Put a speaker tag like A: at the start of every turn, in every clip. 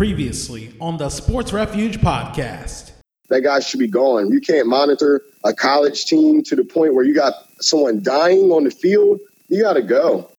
A: Previously on the Sports Refuge podcast.
B: That guy should be gone. You can't monitor a college team to the point where you got someone dying on the field. You got to go.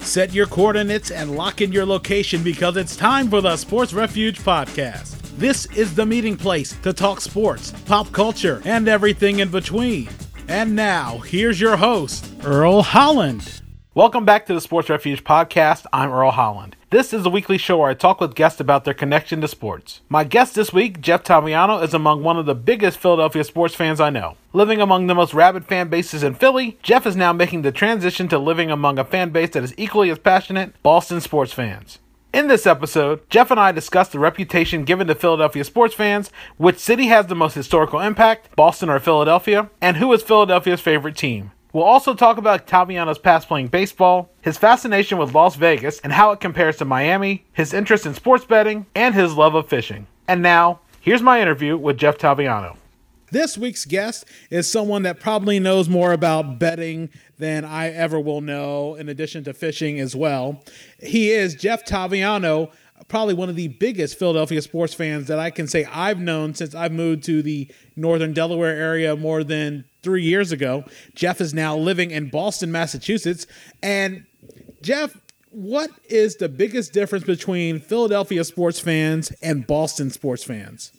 A: Set your coordinates and lock in your location because it's time for the Sports Refuge podcast. This is the meeting place to talk sports, pop culture, and everything in between. And now, here's your host, Earl Holland. Welcome back to the Sports Refuge podcast. I'm Earl Holland. This is a weekly show where I talk with guests about their connection to sports. My guest this week, Jeff Taviano, is among one of the biggest Philadelphia sports fans I know. Living among the most rabid fan bases in Philly, Jeff is now making the transition to living among a fan base that is equally as passionate Boston sports fans. In this episode, Jeff and I discuss the reputation given to Philadelphia sports fans, which city has the most historical impact, Boston or Philadelphia, and who is Philadelphia's favorite team. We'll also talk about Taviano's past playing baseball, his fascination with Las Vegas and how it compares to Miami, his interest in sports betting, and his love of fishing. And now, here's my interview with Jeff Taviano. This week's guest is someone that probably knows more about betting than I ever will know, in addition to fishing as well. He is Jeff Taviano, probably one of the biggest Philadelphia sports fans that I can say I've known since I've moved to the northern Delaware area more than three years ago. Jeff is now living in Boston, Massachusetts. And Jeff, what is the biggest difference between Philadelphia sports fans and Boston sports fans?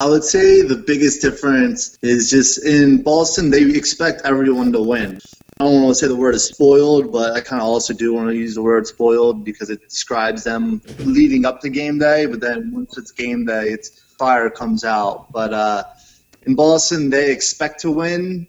C: I would say the biggest difference is just in Boston, they expect everyone to win. I don't want to say the word is spoiled, but I kind of also do want to use the word spoiled because it describes them leading up to game day, but then once it's game day, it's fire comes out. But uh, in Boston, they expect to win,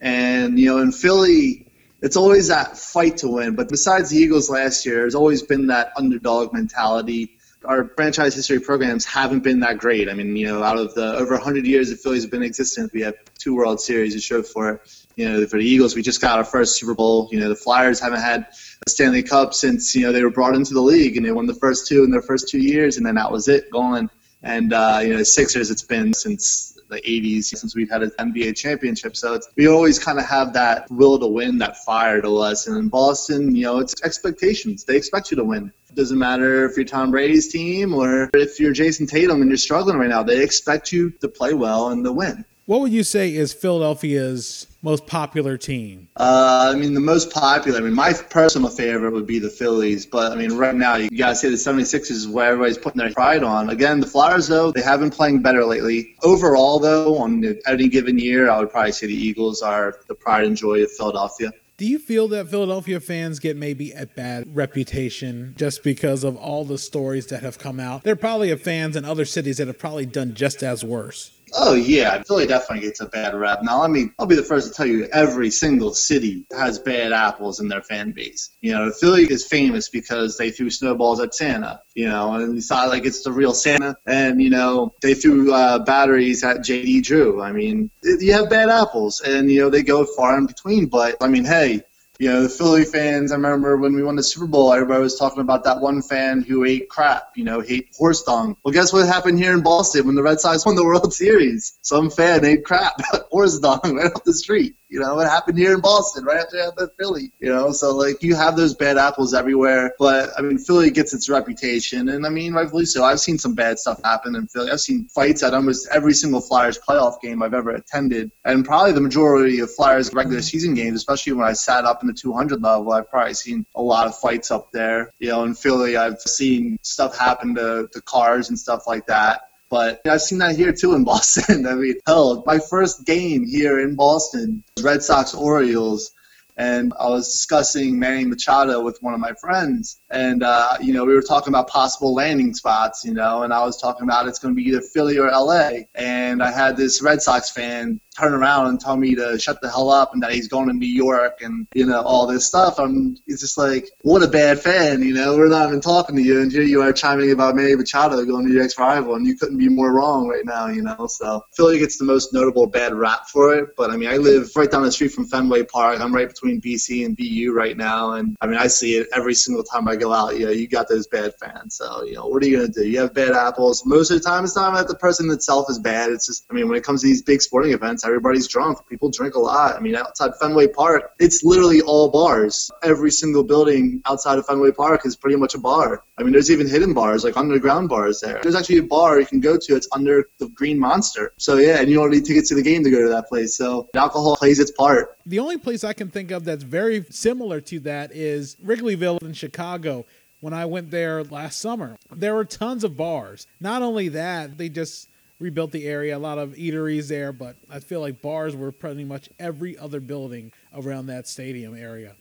C: and you know, in Philly, it's always that fight to win. But besides the Eagles last year, there's always been that underdog mentality our franchise history programs haven't been that great. I mean, you know, out of the over 100 years the Phillies have been in existence, we have two World Series to show for it. You know, for the Eagles, we just got our first Super Bowl. You know, the Flyers haven't had a Stanley Cup since you know they were brought into the league, and they won the first two in their first two years, and then that was it, going. And uh, you know, Sixers, it's been since the 80s since we've had an NBA championship. So we always kind of have that will to win, that fire to us. And in Boston, you know, it's expectations. They expect you to win. It doesn't matter if you're Tom Brady's team or if you're Jayson Tatum and you're struggling right now. They expect you to play well and to win.
A: What would you say is Philadelphia's most popular team?
C: Uh, I mean, the most popular, I mean, my personal favorite would be the Phillies. But, I mean, right now, you got to say the 76ers is where everybody's putting their pride on. Again, the Flyers, though, they have been playing better lately. Overall, though, on any given year, I would probably say the Eagles are the pride and joy of Philadelphia.
A: Do you feel that Philadelphia fans get maybe a bad reputation just because of all the stories that have come out? There are probably fans in other cities that have probably done just as worse.
C: Oh yeah, Philly definitely gets a bad rap. Now, I mean, I'll be the first to tell you, every single city has bad apples in their fan base. You know, Philly is famous because they threw snowballs at Santa. You know, and it's not like it's the real Santa. And you know, they threw uh, batteries at JD Drew. I mean, you have bad apples, and you know they go far in between. But I mean, hey, you know, the Philly fans, I remember when we won the Super Bowl, everybody was talking about that one fan who ate crap, you know, ate horse dung. Well, guess what happened here in Boston when the Red Sox won the World Series? Some fan ate crap, horse dung right off the street. You know, it happened here in Boston right after the Philly. You know, so like you have those bad apples everywhere. But I mean, Philly gets its reputation, and I mean, rightfully so. I've seen some bad stuff happen in Philly. I've seen fights at almost every single Flyers playoff game I've ever attended, and probably the majority of Flyers regular season games, especially when I sat up in the 200 level. I've probably seen a lot of fights up there. You know, in Philly, I've seen stuff happen to, to cars and stuff like that. But I've seen that here too in Boston. I mean, hell, my first game here in Boston, Red Sox Orioles, and I was discussing Manny Machado with one of my friends, and uh, you know we were talking about possible landing spots, you know, and I was talking about it's going to be either Philly or LA, and I had this Red Sox fan turn around and tell me to shut the hell up and that he's going to New York and you know all this stuff. I'm it's just like what a bad fan, you know. We're not even talking to you, and here you are chiming about Manny Machado going to your ex-rival, and you couldn't be more wrong right now, you know. So Philly gets the most notable bad rap for it, but I mean I live right down the street from Fenway Park. I'm right between BC and BU right now, and I mean I see it every single time I go out. You know, you got those bad fans. So you know what are you gonna do? You have bad apples. Most of the time, it's not that the person itself is bad. It's just I mean when it comes to these big sporting events everybody's drunk. People drink a lot. I mean, outside Fenway Park, it's literally all bars. Every single building outside of Fenway Park is pretty much a bar. I mean, there's even hidden bars, like underground bars there. There's actually a bar you can go to. It's under the Green Monster. So yeah, and you don't need tickets to the game to go to that place. So alcohol plays its part.
A: The only place I can think of that's very similar to that is Wrigleyville in Chicago when I went there last summer. There were tons of bars. Not only that, they just rebuilt the area, a lot of eateries there, but I feel like bars were pretty much every other building around that stadium area.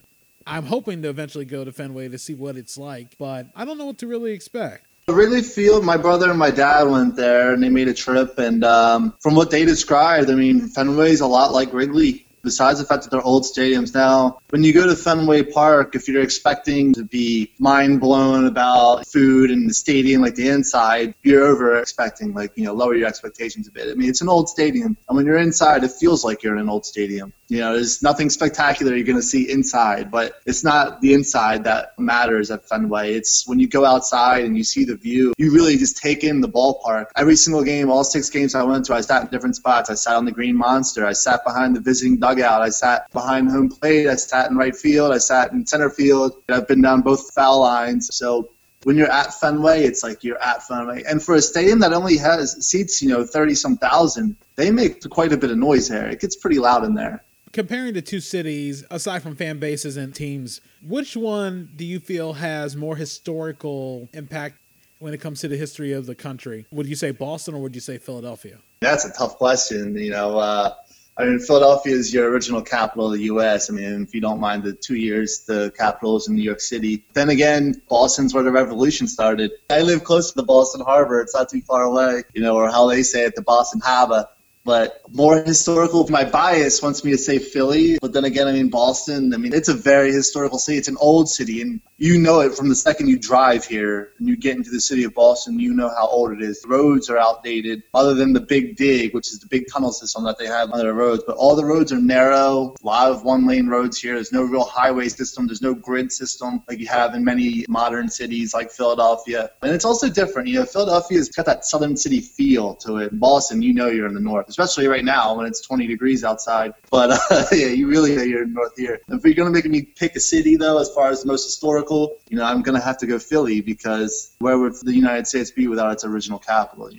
A: I'm hoping to eventually go to Fenway to see what it's like, but I don't know what to really expect.
C: Wrigley Field, my brother and my dad went there and they made a trip. And um, from what they described, I mean, Fenway's a lot like Wrigley besides the fact that they're old stadiums now, when you go to Fenway Park, if you're expecting to be mind blown about food and the stadium, like the inside, you're over expecting, like, you know, lower your expectations a bit. I mean, it's an old stadium. And when you're inside, it feels like you're in an old stadium. You know, there's nothing spectacular you're going to see inside, but it's not the inside that matters at Fenway. It's when you go outside and you see the view, you really just take in the ballpark. Every single game, all six games I went to, I sat in different spots. I sat on the Green Monster. I sat behind the visiting dugout. I sat behind home plate. I sat in right field. I sat in center field. I've been down both foul lines. So when you're at Fenway, it's like you're at Fenway. And for a stadium that only has seats, you know, 30 some thousand, they make quite a bit of noise there. It gets pretty loud in there
A: comparing the two cities, aside from fan bases and teams, which one do you feel has more historical impact when it comes to the history of the country? Would you say Boston or would you say Philadelphia?
C: That's a tough question. You know, uh, I mean, Philadelphia is your original capital of the U.S. I mean, if you don't mind the two years the capital is in New York City. Then again, Boston's where the revolution started. I live close to the Boston Harbor. It's not too far away, you know, or how they say it, the Boston Harbor but more historical. My bias wants me to say Philly, but then again, I mean Boston. I mean it's a very historical city. It's an old city, and you know it from the second you drive here and you get into the city of Boston. You know how old it is. The roads are outdated, other than the Big Dig, which is the big tunnel system that they have on their roads. But all the roads are narrow. A lot of one-lane roads here. There's no real highway system. There's no grid system like you have in many modern cities like Philadelphia. And it's also different. You know, Philadelphia's got that southern city feel to it. Boston, you know, you're in the north especially right now when it's 20 degrees outside. But uh, yeah, you really you're in North here. If you're going to make me pick a city, though, as far as the most historical, you know, I'm going to have to go Philly because where would the United States be without its original capital?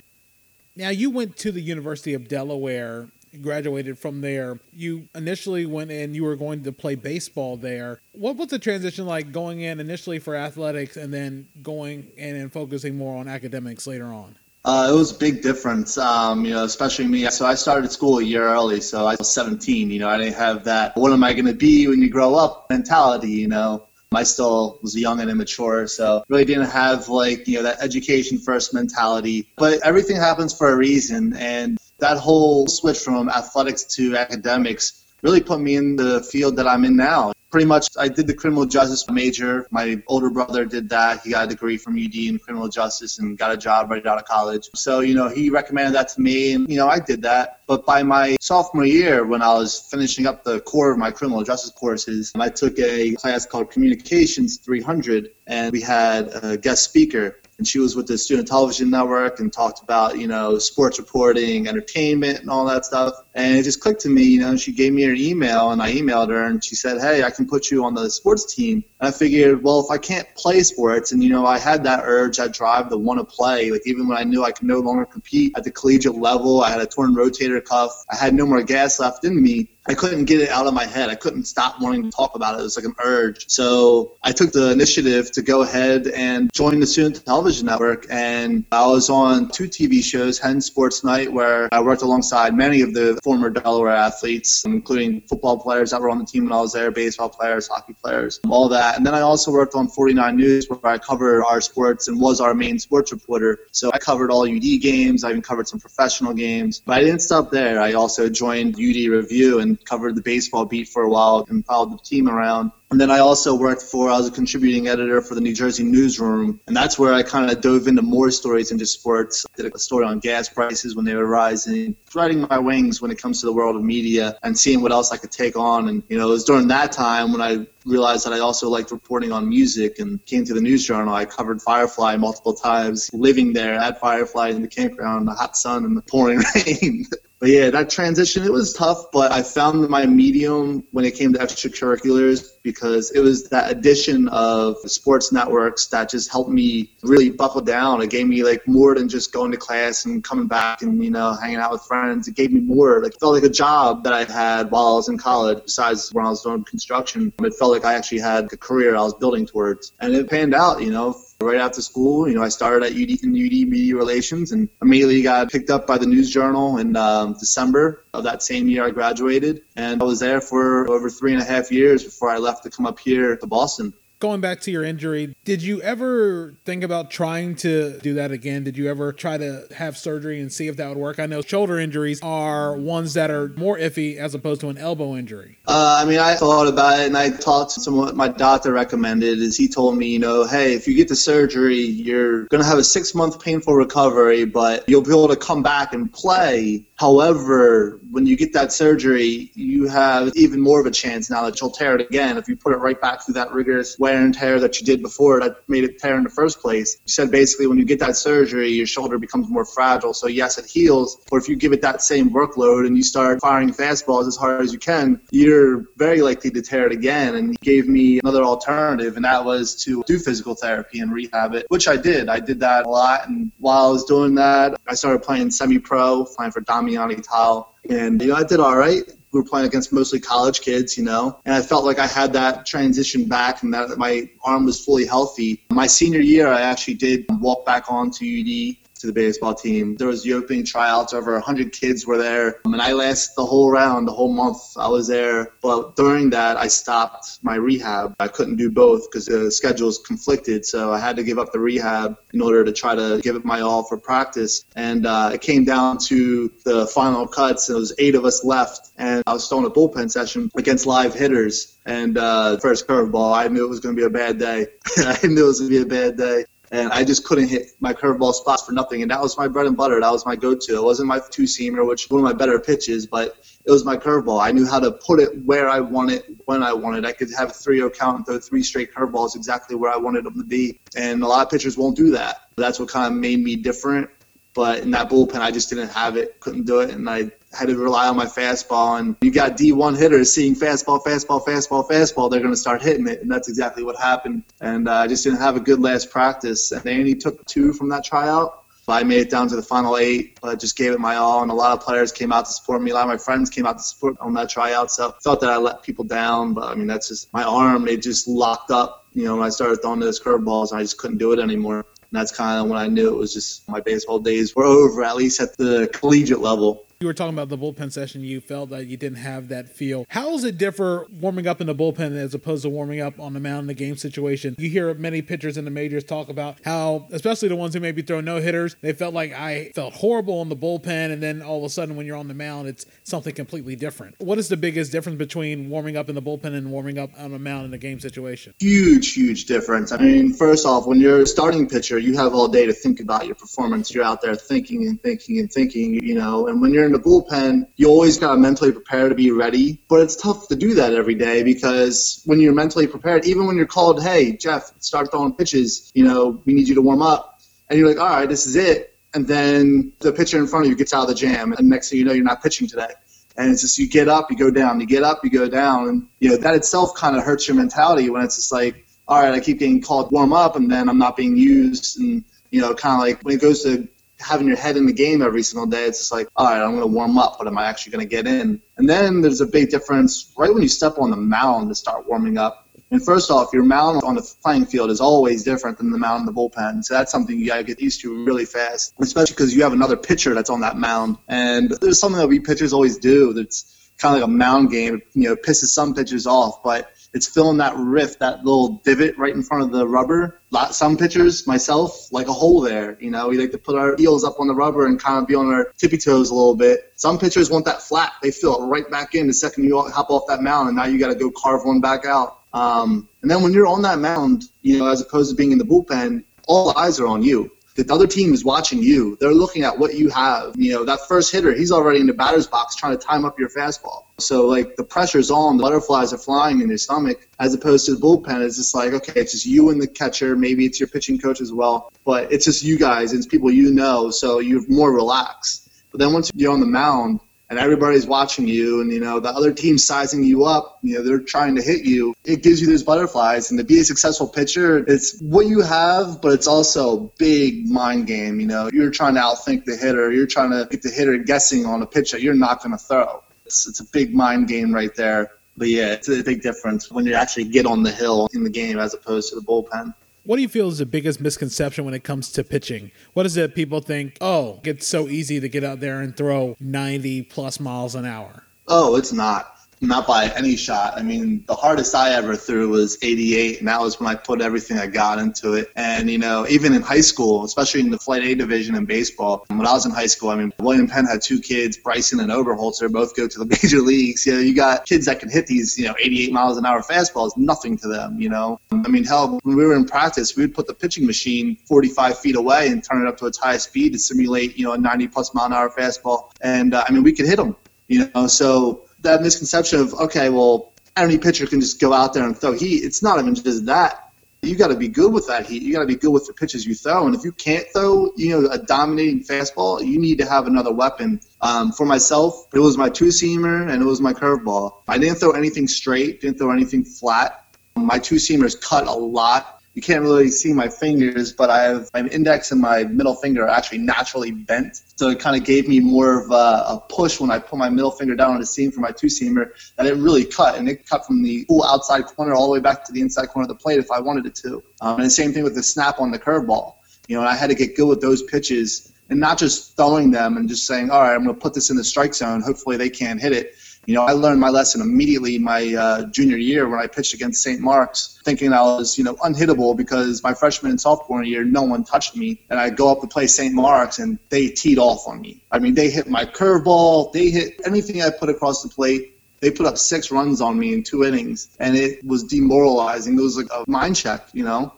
A: Now, you went to the University of Delaware graduated from there. You initially went in, you were going to play baseball there. What was the transition like going in initially for athletics and then going in and focusing more on academics later on?
C: Uh, it was a big difference, um, you know, especially me. So I started school a year early, so I was 17. You know, I didn't have that "what am I going to be when you grow up" mentality. You know, I still was young and immature, so really didn't have like you know that education first mentality. But everything happens for a reason, and that whole switch from athletics to academics really put me in the field that I'm in now pretty much I did the criminal justice major. My older brother did that. He got a degree from UD in criminal justice and got a job right out of college. So, you know, he recommended that to me and, you know, I did that. But by my sophomore year, when I was finishing up the core of my criminal justice courses, I took a class called Communications 300 and we had a guest speaker and she was with the Student Television Network and talked about, you know, sports reporting, entertainment, and all that stuff. And it just clicked to me, you know, she gave me her email and I emailed her and she said, hey, I can put you on the sports team. And I figured, well, if I can't play sports, and, you know, I had that urge, that drive to want to play, like even when I knew I could no longer compete at the collegiate level, I had a torn rotator cuff, I had no more gas left in me. I couldn't get it out of my head. I couldn't stop wanting to talk about it. It was like an urge. So I took the initiative to go ahead and join the Student Television Network. And I was on two TV shows, Hen Sports Night, where I worked alongside many of the former Delaware athletes, including football players that were on the team when I was there, baseball players, hockey players, all that. And then I also worked on 49 News, where I covered our sports and was our main sports reporter. So I covered all UD games. I even covered some professional games. But I didn't stop there. I also joined UD Review and covered the baseball beat for a while and followed the team around. And then I also worked for, I was a contributing editor for the New Jersey Newsroom. And that's where I kind of dove into more stories into sports. I did a story on gas prices when they were rising, spreading my wings when it comes to the world of media and seeing what else I could take on. And, you know, it was during that time when I realized that I also liked reporting on music and came to the news journal. I covered Firefly multiple times, living there at Firefly in the campground, in the hot sun and the pouring rain. But yeah, that transition, it was tough, but I found my medium when it came to extracurriculars because it was that addition of sports networks that just helped me really buckle down. It gave me like more than just going to class and coming back and, you know, hanging out with friends. It gave me more. Like, it felt like a job that I had while I was in college, besides when I was doing construction. It felt like I actually had a career I was building towards. And it panned out, you know, right after school. You know, I started at UD in UD Media Relations and immediately got picked up by the News Journal in um, December of that same year I graduated. And I was there for over three and a half years before I left to come up here to Boston
A: going back to your injury, did you ever think about trying to do that again? Did you ever try to have surgery and see if that would work? I know shoulder injuries are ones that are more iffy as opposed to an elbow injury.
C: Uh, I mean, I thought about it and I talked to what my doctor recommended is he told me, you know, hey, if you get the surgery, you're going to have a six month painful recovery, but you'll be able to come back and play. However, when you get that surgery, you have even more of a chance now that you'll tear it again if you put it right back through that rigorous wear and tear that you did before that made it tear in the first place. You said basically when you get that surgery, your shoulder becomes more fragile. So yes, it heals, but if you give it that same workload and you start firing fastballs as hard as you can, you're very likely to tear it again. And he gave me another alternative, and that was to do physical therapy and rehab it, which I did. I did that a lot, and while I was doing that, I started playing semi-pro, playing for Damiani Tile. And, you know, I did all right we were playing against mostly college kids, you know, and I felt like I had that transition back and that my arm was fully healthy. My senior year, I actually did walk back on to UD to the baseball team. There was opening tryouts. Over 100 kids were there, um, and I lasted the whole round, the whole month I was there. But during that, I stopped my rehab. I couldn't do both because the schedules conflicted, so I had to give up the rehab in order to try to give it my all for practice. And uh, it came down to the final cuts. There was eight of us left, and I was throwing a bullpen session against live hitters. And uh, first curveball, I knew it was going to be a bad day. I knew it was going to be a bad day and I just couldn't hit my curveball spots for nothing. And that was my bread and butter. That was my go-to. It wasn't my two-seamer, which one of my better pitches, but it was my curveball. I knew how to put it where I wanted, when I wanted. I could have a 3-0 count and throw three straight curveballs exactly where I wanted them to be. And a lot of pitchers won't do that. That's what kind of made me different. But in that bullpen, I just didn't have it, couldn't do it, and I had to rely on my fastball. And you got D1 hitters seeing fastball, fastball, fastball, fastball. They're going to start hitting it, and that's exactly what happened. And uh, I just didn't have a good last practice. And they only took two from that tryout. But I made it down to the final eight, but just gave it my all. And a lot of players came out to support me. A lot of my friends came out to support on that tryout. So I thought that I let people down, but I mean that's just my arm. It just locked up. You know, when I started throwing those curveballs, I just couldn't do it anymore. And that's kind of when I knew it was just my baseball days were over, at least at the collegiate level.
A: You were talking about the bullpen session. You felt that you didn't have that feel. How does it differ warming up in the bullpen as opposed to warming up on the mound in the game situation? You hear many pitchers in the majors talk about how, especially the ones who maybe throw no hitters, they felt like I felt horrible in the bullpen, and then all of a sudden when you're on the mound, it's something completely different. What is the biggest difference between warming up in the bullpen and warming up on the mound in the game situation?
C: Huge, huge difference. I mean, first off, when you're a starting pitcher, you have all day to think about your performance. You're out there thinking and thinking and thinking, you know, and when you're in the bullpen, you always got to mentally prepare to be ready. But it's tough to do that every day because when you're mentally prepared, even when you're called, hey, Jeff, start throwing pitches, you know, we need you to warm up. And you're like, all right, this is it. And then the pitcher in front of you gets out of the jam. And next thing you know, you're not pitching today. And it's just you get up, you go down, you get up, you go down. And, you know, that itself kind of hurts your mentality when it's just like, all right, I keep getting called warm up and then I'm not being used. And, you know, kind of like when it goes to having your head in the game every single day. It's just like, all right, I'm going to warm up, but am I actually going to get in? And then there's a big difference right when you step on the mound to start warming up. And first off, your mound on the playing field is always different than the mound in the bullpen. So that's something you got to get used to really fast, especially because you have another pitcher that's on that mound. And there's something that we pitchers always do that's kind of like a mound game. You know, pisses some pitchers off, but it's filling that rift, that little divot right in front of the rubber. Some pitchers, myself, like a hole there. You know, we like to put our heels up on the rubber and kind of be on our tippy toes a little bit. Some pitchers want that flat. They fill it right back in the second you hop off that mound, and now you got to go carve one back out. Um, and then when you're on that mound, you know, as opposed to being in the bullpen, all eyes are on you the other team is watching you. They're looking at what you have. You know, that first hitter, he's already in the batter's box trying to time up your fastball. So, like, the pressure's on, the butterflies are flying in your stomach, as opposed to the bullpen. It's just like, okay, it's just you and the catcher. Maybe it's your pitching coach as well. But it's just you guys, and it's people you know, so you're more relaxed. But then once you're on the mound, and everybody's watching you and you know the other team sizing you up you know they're trying to hit you. It gives you those butterflies and to be a successful pitcher it's what you have but it's also a big mind game you know. You're trying to outthink the hitter. You're trying to get the hitter guessing on a pitch that you're not going to throw. It's, it's a big mind game right there. But yeah it's a big difference when you actually get on the hill in the game as opposed to the bullpen
A: what do you feel is the biggest misconception when it comes to pitching? What is it people think, oh, it's so easy to get out there and throw 90 plus miles an hour?
C: Oh, it's not not by any shot. I mean, the hardest I ever threw was 88, and that was when I put everything I got into it. And, you know, even in high school, especially in the Flight A division in baseball, when I was in high school, I mean, William Penn had two kids, Bryson and Oberholtzer, both go to the major leagues. You know, you got kids that can hit these, you know, 88 miles an hour fastballs, nothing to them, you know. I mean, hell, when we were in practice, we would put the pitching machine 45 feet away and turn it up to its highest speed to simulate, you know, a 90 plus mile an hour fastball. And, uh, I mean, we could hit them, you know, so that misconception of okay, well, any pitcher can just go out there and throw heat. It's not even just that. You got to be good with that heat. You got to be good with the pitches you throw. And if you can't throw, you know, a dominating fastball, you need to have another weapon. Um, for myself, it was my two seamer and it was my curveball. I didn't throw anything straight, didn't throw anything flat. My two seamers cut a lot you can't really see my fingers, but I have my index and my middle finger are actually naturally bent. So it kind of gave me more of a, a, push when I put my middle finger down on the seam for my two seamer that it really cut. And it cut from the full outside corner all the way back to the inside corner of the plate if I wanted it to. Um, and the same thing with the snap on the curveball. You know, I had to get good with those pitches and not just throwing them and just saying, all right, I'm going to put this in the strike zone. Hopefully they can't hit it you know, I learned my lesson immediately my uh, junior year when I pitched against St. Mark's, thinking I was, you know, unhittable because my freshman and sophomore year, no one touched me. And I go up to play St. Mark's and they teed off on me. I mean, they hit my curveball, they hit anything I put across the plate. They put up six runs on me in two innings, and it was demoralizing. It was like a mind check, you know.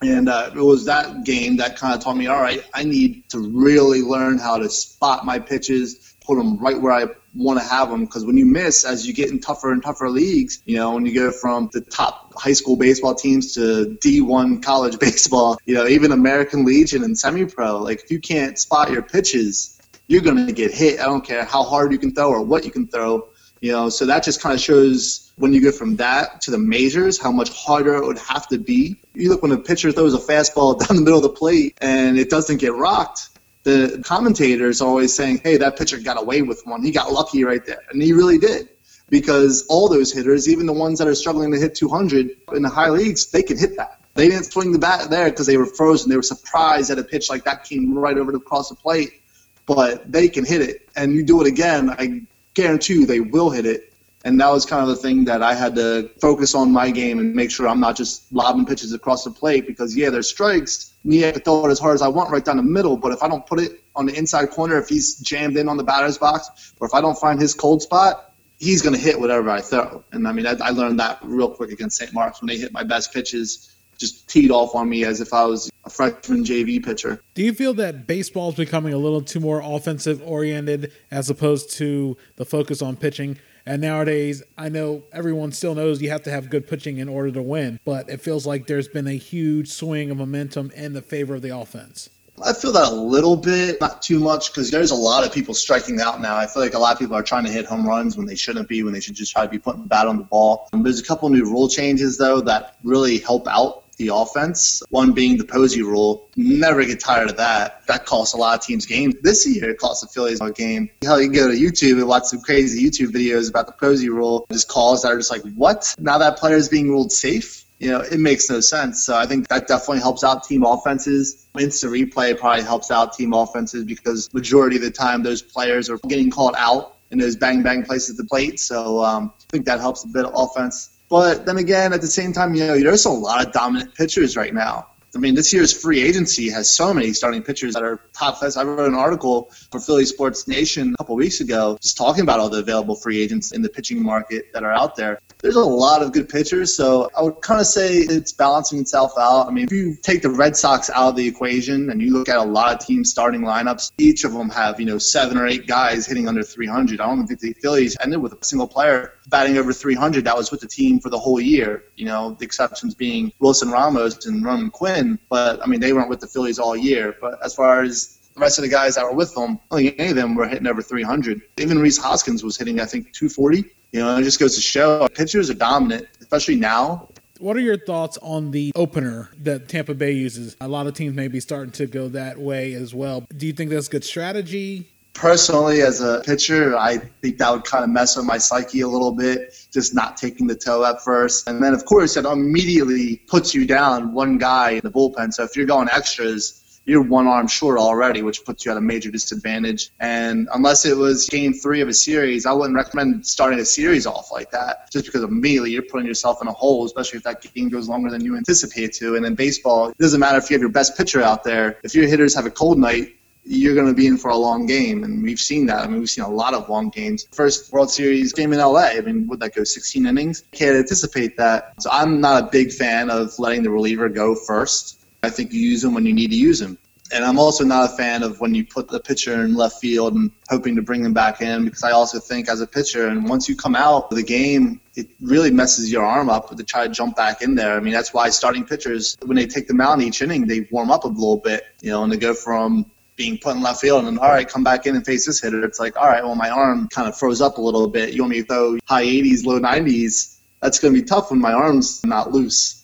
C: And uh, it was that game that kind of taught me, all right, I need to really learn how to spot my pitches, put them right where I want to have them because when you miss as you get in tougher and tougher leagues, you know, when you go from the top high school baseball teams to D1 college baseball, you know, even American Legion and semi pro, like if you can't spot your pitches, you're going to get hit. I don't care how hard you can throw or what you can throw, you know, so that just kind of shows when you go from that to the majors how much harder it would have to be. You look when a pitcher throws a fastball down the middle of the plate and it doesn't get rocked the commentators always saying, hey, that pitcher got away with one. He got lucky right there. And he really did. Because all those hitters, even the ones that are struggling to hit 200 in the high leagues, they can hit that. They didn't swing the bat there because they were frozen. They were surprised that a pitch like that came right over across the plate. But they can hit it. And you do it again, I guarantee you they will hit it. And that was kind of the thing that I had to focus on my game and make sure I'm not just lobbing pitches across the plate because, yeah, there's strikes. Yeah, I can throw it as hard as I want right down the middle, but if I don't put it on the inside corner, if he's jammed in on the batter's box, or if I don't find his cold spot, he's going to hit whatever I throw. And I mean, I, I learned that real quick against St. Mark's when they hit my best pitches, just teed off on me as if I was a freshman JV pitcher.
A: Do you feel that baseball is becoming a little too more offensive oriented as opposed to the focus on pitching? And nowadays, I know everyone still knows you have to have good pitching in order to win, but it feels like there's been a huge swing of momentum in the favor of the offense.
C: I feel that a little bit, not too much, because there's a lot of people striking out now. I feel like a lot of people are trying to hit home runs when they shouldn't be, when they should just try to be putting the bat on the ball. Um, there's a couple new rule changes, though, that really help out the offense. One being the Posey rule. Never get tired of that. That costs a lot of teams games. This year, it cost the Phillies a game. Hell, you can go to YouTube and watch some crazy YouTube videos about the Posey rule. Just calls that are just like, what? Now that player is being ruled safe? You know, it makes no sense. So I think that definitely helps out team offenses. Instant replay probably helps out team offenses because majority of the time those players are getting called out in those bang bang places at the plate. So um, I think that helps a bit of offense. But then again, at the same time, you know, there's a lot of dominant pitchers right now. I mean, this year's free agency has so many starting pitchers that are top class. I wrote an article for Philly Sports Nation a couple weeks ago just talking about all the available free agents in the pitching market that are out there there's a lot of good pitchers. So I would kind of say it's balancing itself out. I mean, if you take the Red Sox out of the equation and you look at a lot of teams starting lineups, each of them have, you know, seven or eight guys hitting under 300. I don't think the Phillies ended with a single player batting over 300 that was with the team for the whole year. You know, the exceptions being Wilson Ramos and Roman Quinn. But, I mean, they weren't with the Phillies all year. But as far as the rest of the guys that were with them, I think any of them were hitting over 300. Even Rhys Hoskins was hitting, I think, 240. You know, it just goes to show pitchers are dominant, especially now.
A: What are your thoughts on the opener that Tampa Bay uses? A lot of teams may be starting to go that way as well. Do you think that's good strategy?
C: Personally, as a pitcher, I think that would kind of mess with my psyche a little bit, just not taking the toe at first. And then, of course, it immediately puts you down one guy in the bullpen. So if you're going extras, you're one arm short already, which puts you at a major disadvantage. And unless it was game three of a series, I wouldn't recommend starting a series off like that, just because immediately you're putting yourself in a hole, especially if that game goes longer than you anticipate to. And in baseball, it doesn't matter if you have your best pitcher out there. If your hitters have a cold night, you're going to be in for a long game. And we've seen that. I mean, we've seen a lot of long games. First World Series game in LA, I mean, would that go 16 innings? Can't anticipate that. So I'm not a big fan of letting the reliever go first. I think you use them when you need to use them. And I'm also not a fan of when you put the pitcher in left field and hoping to bring them back in because I also think as a pitcher, and once you come out of the game, it really messes your arm up to try to jump back in there. I mean, that's why starting pitchers, when they take them out in each inning, they warm up a little bit, you know, and they go from being put in left field and then, all right, come back in and face this hitter. It's like, all right, well, my arm kind of froze up a little bit. You want me to throw high 80s, low 90s? That's going to be tough when my arm's not loose.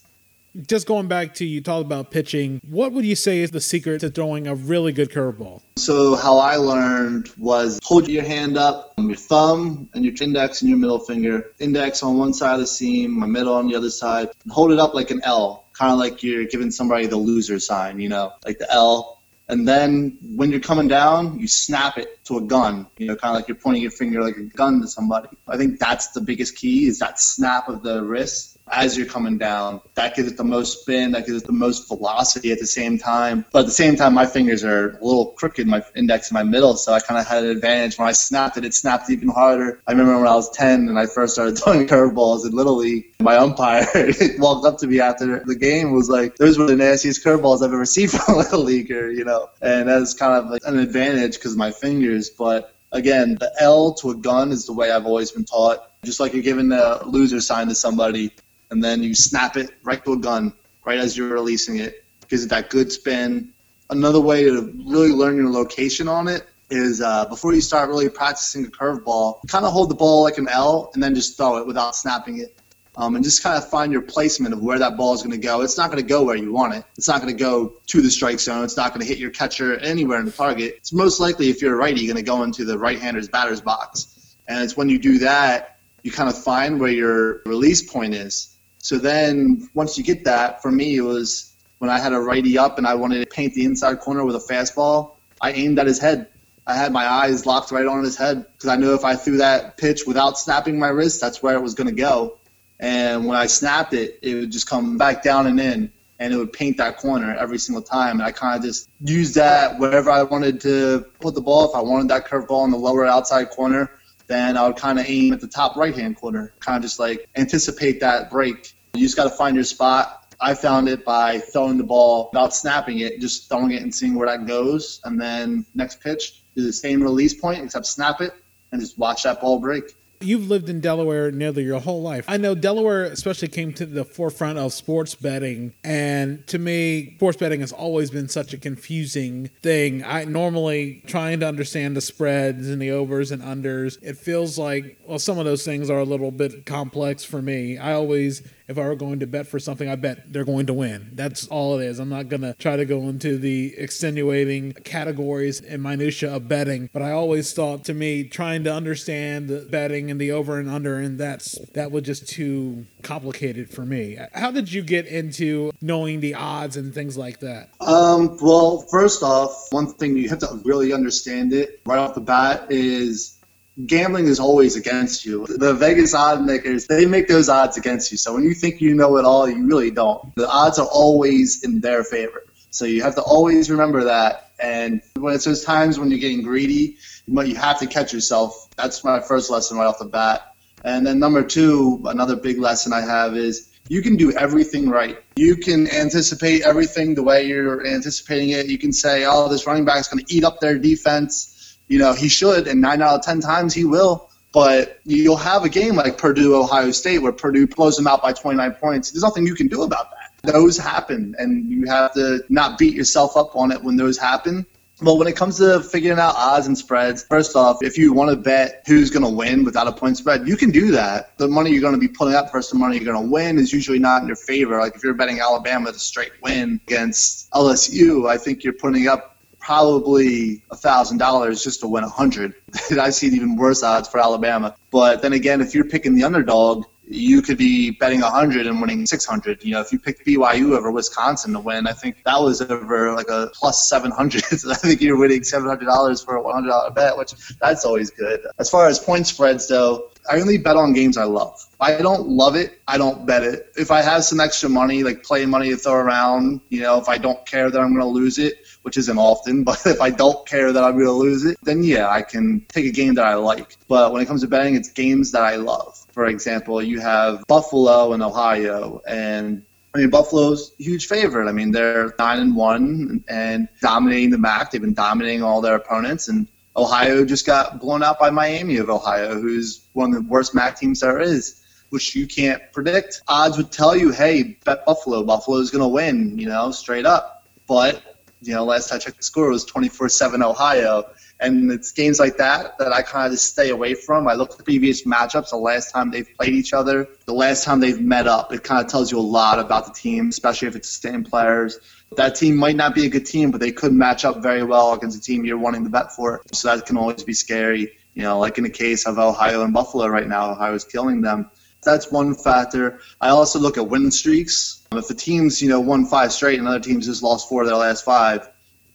A: Just going back to you talked about pitching, what would you say is the secret to throwing a really good curveball?
C: So how I learned was hold your hand up, your thumb and your index and your middle finger. Index on one side of the seam, my middle on the other side. Hold it up like an L, kind of like you're giving somebody the loser sign, you know, like the L. And then when you're coming down, you snap it to a gun, you know, kind of like you're pointing your finger like a gun to somebody. I think that's the biggest key is that snap of the wrist as you're coming down. That gives it the most spin, that gives it the most velocity at the same time. But at the same time, my fingers are a little crooked, my index and my middle, so I kind of had an advantage. When I snapped it, it snapped even harder. I remember when I was 10 and I first started throwing curveballs in Little League, my umpire walked up to me after the game was like, those were the nastiest curveballs I've ever seen from a Little Leaguer, you know. And that's kind of like an advantage because of my fingers, but again, the L to a gun is the way I've always been taught. Just like you're giving the loser sign to somebody, and then you snap it right to a gun right as you're releasing it. Gives it that good spin. Another way to really learn your location on it is uh, before you start really practicing a curveball, kind of hold the ball like an L and then just throw it without snapping it. Um, and just kind of find your placement of where that ball is going to go. It's not going to go where you want it. It's not going to go to the strike zone. It's not going to hit your catcher anywhere in the target. It's most likely, if you're a righty, going to go into the right-hander's batter's box. And it's when you do that, you kind of find where your release point is. So then once you get that, for me, it was when I had a righty up and I wanted to paint the inside corner with a fastball, I aimed at his head. I had my eyes locked right on his head because I knew if I threw that pitch without snapping my wrist, that's where it was going to go. And when I snapped it, it would just come back down and in, and it would paint that corner every single time. And I kind of just used that wherever I wanted to put the ball. If I wanted that curveball in the lower outside corner, then I would kind of aim at the top right hand corner, kind of just like anticipate that break. You just got to find your spot. I found it by throwing the ball without snapping it, just throwing it and seeing where that goes. And then next pitch, do the same release point, except snap it and just watch that ball break.
A: You've lived in Delaware nearly your whole life. I know Delaware especially came to the forefront of sports betting. And to me, sports betting has always been such a confusing thing. I normally trying to understand the spreads and the overs and unders. It feels like, well, some of those things are a little bit complex for me. I always if I were going to bet for something, I bet they're going to win. That's all it is. I'm not going to try to go into the extenuating categories and minutia of betting, but I always thought to me trying to understand the betting and the over and under and that's that was just too complicated for me. How did you get into knowing the odds and things like that?
C: Um, well, first off, one thing you have to really understand it right off the bat is gambling is always against you. The Vegas odd makers, they make those odds against you. So when you think you know it all, you really don't. The odds are always in their favor. So you have to always remember that. And when it's those times when you're getting greedy, you have to catch yourself. That's my first lesson right off the bat. And then number two, another big lesson I have is you can do everything right. You can anticipate everything the way you're anticipating it. You can say, oh, this running back is going to eat up their defense you know, he should, and nine out of ten times he will. But you'll have a game like Purdue, Ohio State, where Purdue blows them out by 29 points. There's nothing you can do about that. Those happen, and you have to not beat yourself up on it when those happen. Well, when it comes to figuring out odds and spreads, first off, if you want to bet who's going to win without a point spread, you can do that. The money you're going to be putting up versus the money you're going to win is usually not in your favor. Like if you're betting Alabama to straight win against LSU, I think you're putting up probably a thousand dollars just to win a hundred. I've seen even worse odds for Alabama. But then again, if you're picking the underdog, you could be betting a 100 and winning 600. You know, if you picked BYU over Wisconsin to win, I think that was over like a plus 700. so I think you're winning $700 for a $100 bet, which that's always good. As far as point spreads, though, I only bet on games I love. If I don't love it, I don't bet it. If I have some extra money, like play money to throw around, you know, if I don't care that I'm going to lose it, which isn't often, but if I don't care that I'm going to lose it, then yeah, I can take a game that I like. But when it comes to betting, it's games that I love. For example, you have Buffalo and Ohio, and I mean, Buffalo's huge favorite. I mean, they're nine and one and dominating the MAC. They've been dominating all their opponents, and Ohio just got blown out by Miami of Ohio, who's one of the worst MAC teams there is, which you can't predict. Odds would tell you, hey, bet Buffalo. Buffalo's going to win, you know, straight up. But, you know, last I checked the score, it was 24 7 Ohio. And it's games like that that I kind of just stay away from. I look at the previous matchups, the last time they've played each other, the last time they've met up. It kind of tells you a lot about the team, especially if it's the same players. That team might not be a good team, but they could match up very well against a team you're wanting to bet for. So that can always be scary. You know, like in the case of Ohio and Buffalo right now, Ohio's killing them. That's one factor. I also look at win streaks. If the team's, you know, won five straight and other teams just lost four of their last five,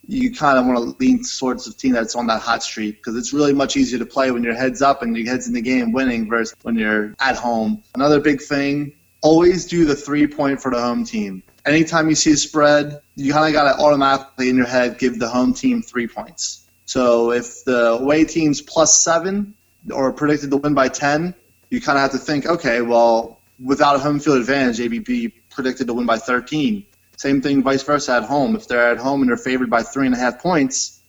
C: you kind of want to lean towards a team that's on that hot streak because it's really much easier to play when your head's up and your head's in the game winning versus when you're at home. Another big thing, always do the three point for the home team. Anytime you see a spread, you kind of got to automatically in your head give the home team three points. So if the away team's plus seven or predicted to win by 10, you kind of have to think, okay, well, without a home field advantage, ABB predicted to win by 13 same thing, vice versa at home. If they're at home and they're favored by three and a half points,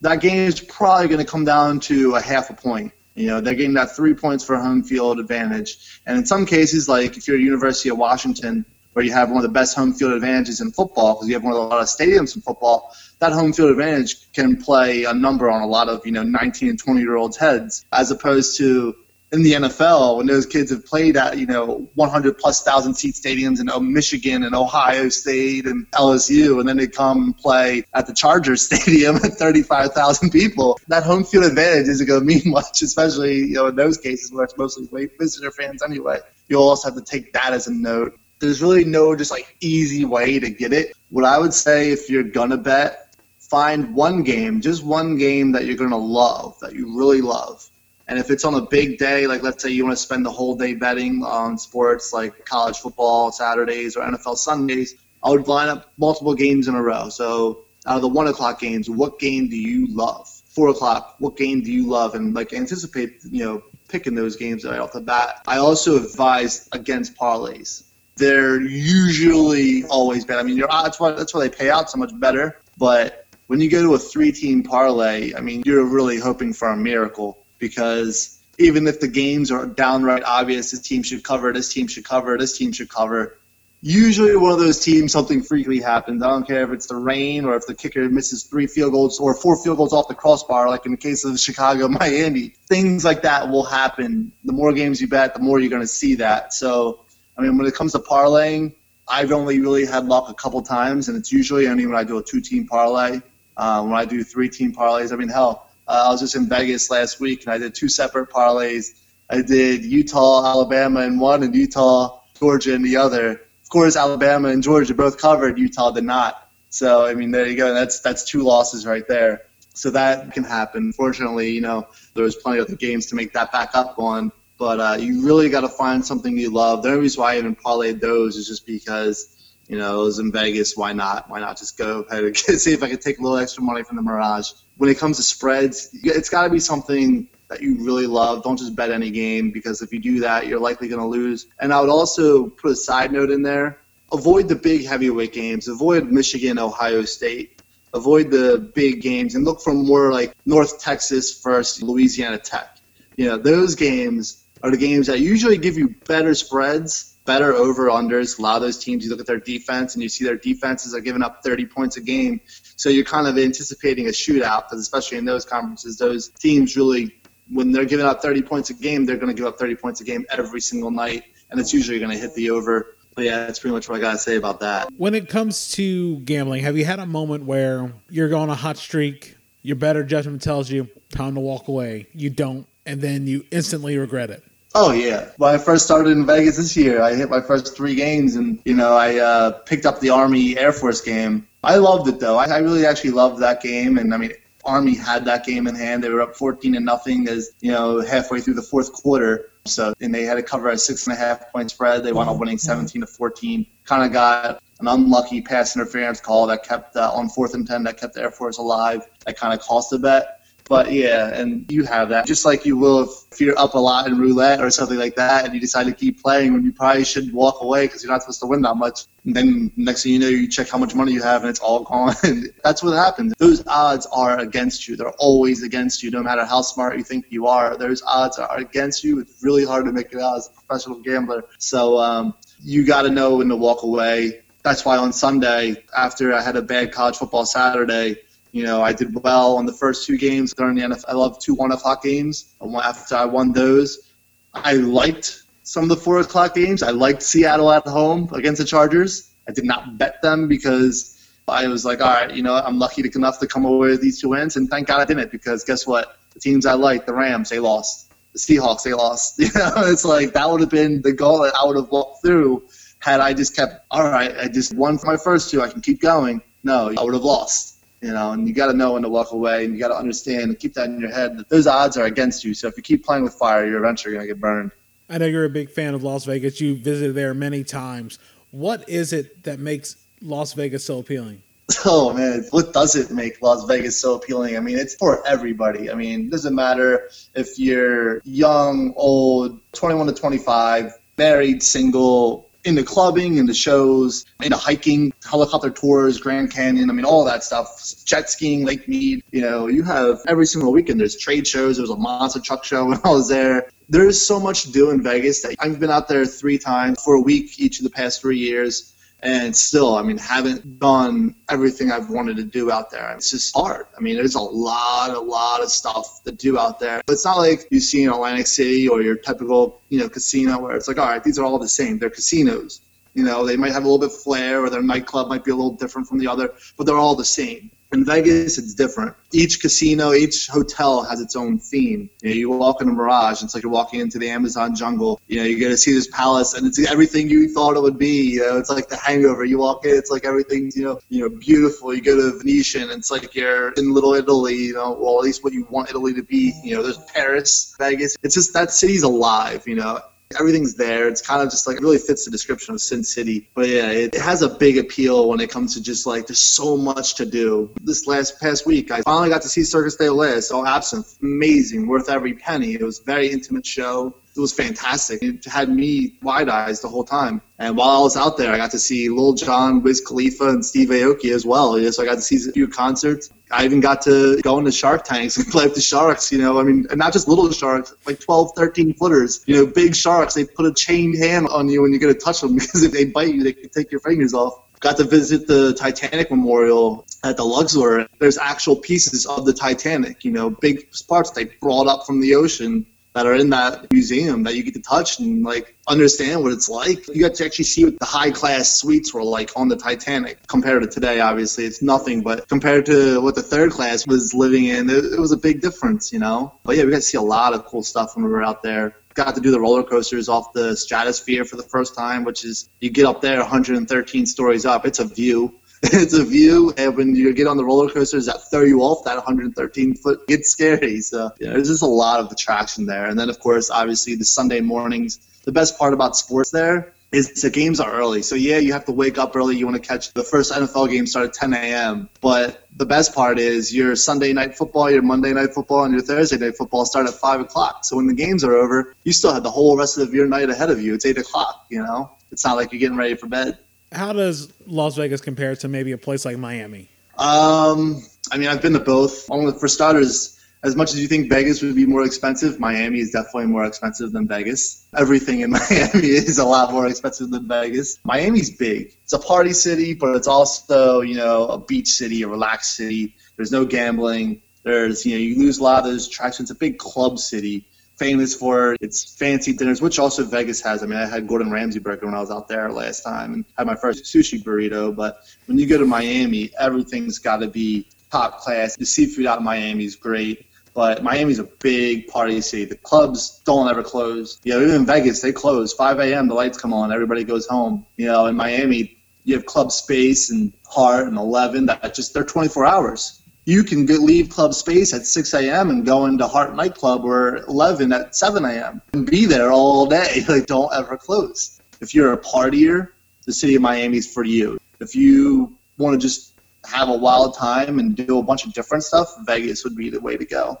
C: that game is probably going to come down to a half a point. You know, they're getting that three points for home field advantage. And in some cases, like if you're at University of Washington, where you have one of the best home field advantages in football, because you have one of the, a lot of stadiums in football, that home field advantage can play a number on a lot of you know 19 and 20 year olds' heads, as opposed to in the NFL when those kids have played at you know 100 plus thousand seat stadiums in Michigan and Ohio State and LSU, and then they come play at the Chargers Stadium at 35,000 people. That home field advantage isn't going to mean much, especially you know in those cases where it's mostly visitor fans anyway. You'll also have to take that as a note. There's really no just like easy way to get it. What I would say if you're gonna bet, find one game, just one game that you're gonna love, that you really love and if it's on a big day, like let's say you want to spend the whole day betting on sports like college football Saturdays or NFL Sundays, I would line up multiple games in a row. So out of the one o'clock games, what game do you love? Four o'clock, what game do you love? And like anticipate, you know, picking those games right off the bat. I also advise against parlays. They're usually always bad. I mean, that's why that's why they pay out so much better. But when you go to a three-team parlay, I mean, you're really hoping for a miracle because even if the games are downright obvious, this team should cover, this team should cover, this team should cover. Usually, one of those teams, something freakly happens. I don't care if it's the rain or if the kicker misses three field goals or four field goals off the crossbar, like in the case of Chicago, Miami. Things like that will happen. The more games you bet, the more you're going to see that. So, I mean, when it comes to parlaying, I've only really had luck a couple times, and it's usually only when I do a two-team parlay. Uh, when I do three-team parlays, I mean, hell, uh, I was just in Vegas last week and I did two separate parlays. I did Utah, Alabama in one, and Utah, Georgia in the other. Of course, Alabama and Georgia both covered. Utah did not. So I mean, there you go. That's that's two losses right there. So that can happen. Fortunately, you know, there was plenty of the games to make that back up on. But uh, you really got to find something you love. The only reason why I even parlayed those is just because you know, it was in Vegas. Why not? Why not just go ahead and see if I could take a little extra money from the Mirage? When it comes to spreads, it's got to be something that you really love. Don't just bet any game because if you do that, you're likely going to lose. And I would also put a side note in there avoid the big heavyweight games, avoid Michigan, Ohio State. Avoid the big games and look for more like North Texas versus Louisiana Tech. You know, those games are the games that usually give you better spreads better over unders. A lot of those teams, you look at their defense and you see their defenses are giving up 30 points a game. So you're kind of anticipating a shootout because especially in those conferences, those teams really, when they're giving up 30 points a game, they're going to give up 30 points a game every single night, and it's usually going to hit the over. But yeah, that's pretty much what I got to say about that.
A: When it comes to gambling, have you had a moment where you're going a hot streak, your better judgment tells you time to walk away, you don't, and then you instantly regret it?
C: Oh yeah. When I first started in Vegas this year, I hit my first three games, and you know I uh, picked up the Army Air Force game. I loved it though. I, I really actually loved that game, and I mean Army had that game in hand. They were up 14 and nothing as you know halfway through the fourth quarter. So and they had to cover a six and a half point spread. They wound up winning 17 to 14. Kind of got an unlucky pass interference call that kept uh, on fourth and ten that kept the Air Force alive. That kind of cost a bet. But yeah, and you have that just like you will if, you're up a lot in roulette or something like that, and you decide to keep playing when you probably should walk away because you're not supposed to win that much. And then next thing you know, you check how much money you have and it's all gone. That's what happens. Those odds are against you. They're always against you, no matter how smart you think you are. Those odds are against you. It's really hard to make it out as a professional gambler. So um, you got to know when to walk away. That's why on Sunday, after I had a bad college football Saturday, you know, I did well on the first two games during the NFL. I love two one o'clock games. After I won those, I liked some of the four o'clock games. I liked Seattle at home against the Chargers. I did not bet them because I was like, all right, you know, I'm lucky enough to come away with these two wins, and thank God I didn't because guess what? The teams I like, the Rams, they lost. The Seahawks, they lost. You know, it's like that would have been the goal that I would have walked through had I just kept, all right, I just won for my first two, I can keep going. No, I would have lost you know, and you got to know when to walk away, and you got to understand and keep that in your head that those odds are against you. So if you keep playing with fire, you're eventually going to get burned.
A: I know you're a big fan of Las Vegas. You visited there many times. What is it that makes Las Vegas so appealing?
C: Oh man, what does it make Las Vegas so appealing? I mean, it's for everybody. I mean, it doesn't matter if you're young, old, 21 to 25, married, single, into clubbing, into shows, into hiking, helicopter tours, Grand Canyon. I mean, all that stuff. Jet skiing, Lake Mead. You know, you have every single weekend. There's trade shows. There was a monster truck show when I was there. There's so much to do in Vegas. That I've been out there three times for a week each of the past three years and still, I mean, haven't done everything I've wanted to do out there. It's just hard. I mean, there's a lot, a lot of stuff to do out there. It's not like you see in Atlantic City or your typical, you know, casino where it's like, all right, these are all the same. They're casinos. You know, they might have a little bit of flair or their nightclub might be a little different from the other, but they're all the same. In Vegas, it's different. Each casino, each hotel has its own theme. You, know, you walk in a Mirage, it's like you're walking into the Amazon jungle. You know, you get to see this palace, and it's everything you thought it would be. You know, it's like The Hangover. You walk in, it's like everything's you know, you know, beautiful. You go to Venetian, it's like you're in Little Italy. You know, well at least what you want Italy to be. You know, there's Paris, Vegas. It's just that city's alive. You know, Everything's there. It's kind of just like really fits the description of Sin City. But yeah, it, it, has a big appeal when it comes to just like there's so much to do. This last past week, I finally got to see Cirque du Soleil. So Absinthe, amazing, worth every penny. It was a very intimate show it was fantastic. It had me wide eyes the whole time. And while I was out there, I got to see Lil Jon, Wiz Khalifa, and Steve Aoki as well. So I got to see a few concerts. I even got to go into shark tanks and play with the sharks, you know, I mean, and not just little sharks, like 12, 13 footers, you know, big sharks. They put a chained hand on you when you get to touch them because if they bite you, they can take your fingers off got to visit the Titanic Memorial at the Luxor. There's actual pieces of the Titanic, you know, big parts they brought up from the ocean that are in that museum that you get to touch and like understand what it's like. You get to actually see what the high class suites were like on the Titanic compared to today. Obviously, it's nothing, but compared to what the third class was living in, it, it was a big difference, you know. But yeah, we got to see a lot of cool stuff when we were out there. Got to do the roller coasters off the stratosphere for the first time, which is you get up there 113 stories up. It's a view it's a view, and when you get on the roller coasters that throw you off that 113 foot, it's scary. So yeah, there's just a lot of attraction there. And then of course, obviously the Sunday mornings. The best part about sports there is the games are early. So yeah, you have to wake up early. You want to catch the first NFL game start at 10 a.m. But the best part is your Sunday night football, your Monday night football, and your Thursday night football start at five o'clock. So when the games are over, you still have the whole rest of your night ahead of you. It's eight o'clock. You know, it's not like you're getting ready for bed.
A: How does Las Vegas compare to maybe a place like Miami?
C: Um, I mean, I've been to both. For starters, as much as you think Vegas would be more expensive, Miami is definitely more expensive than Vegas. Everything in Miami is a lot more expensive than Vegas. Miami's big. It's a party city, but it's also, you know, a beach city, a relaxed city. There's no gambling. There's, you know, you lose a lot of those attractions. It's a big club city, famous for its fancy dinners, which also Vegas has. I mean, I had Gordon Ramsay burger when I was out there last time and had my first sushi burrito. But when you go to Miami, everything's got to be top class. The seafood out of Miami is great. But Miami's a big party city. The clubs don't ever close. You know, even in Vegas, they close 5 a.m. The lights come on, everybody goes home. You know, in Miami, you have Club Space and Heart and Eleven that just they're 24 hours. You can get, leave Club Space at 6 a.m. and go into Heart nightclub or 11 at 7 a.m. and be there all day. Like, don't ever close. If you're a partier, the city of Miami is for you. If you want to just have a wild time and do a bunch of different stuff, Vegas would be the way to go.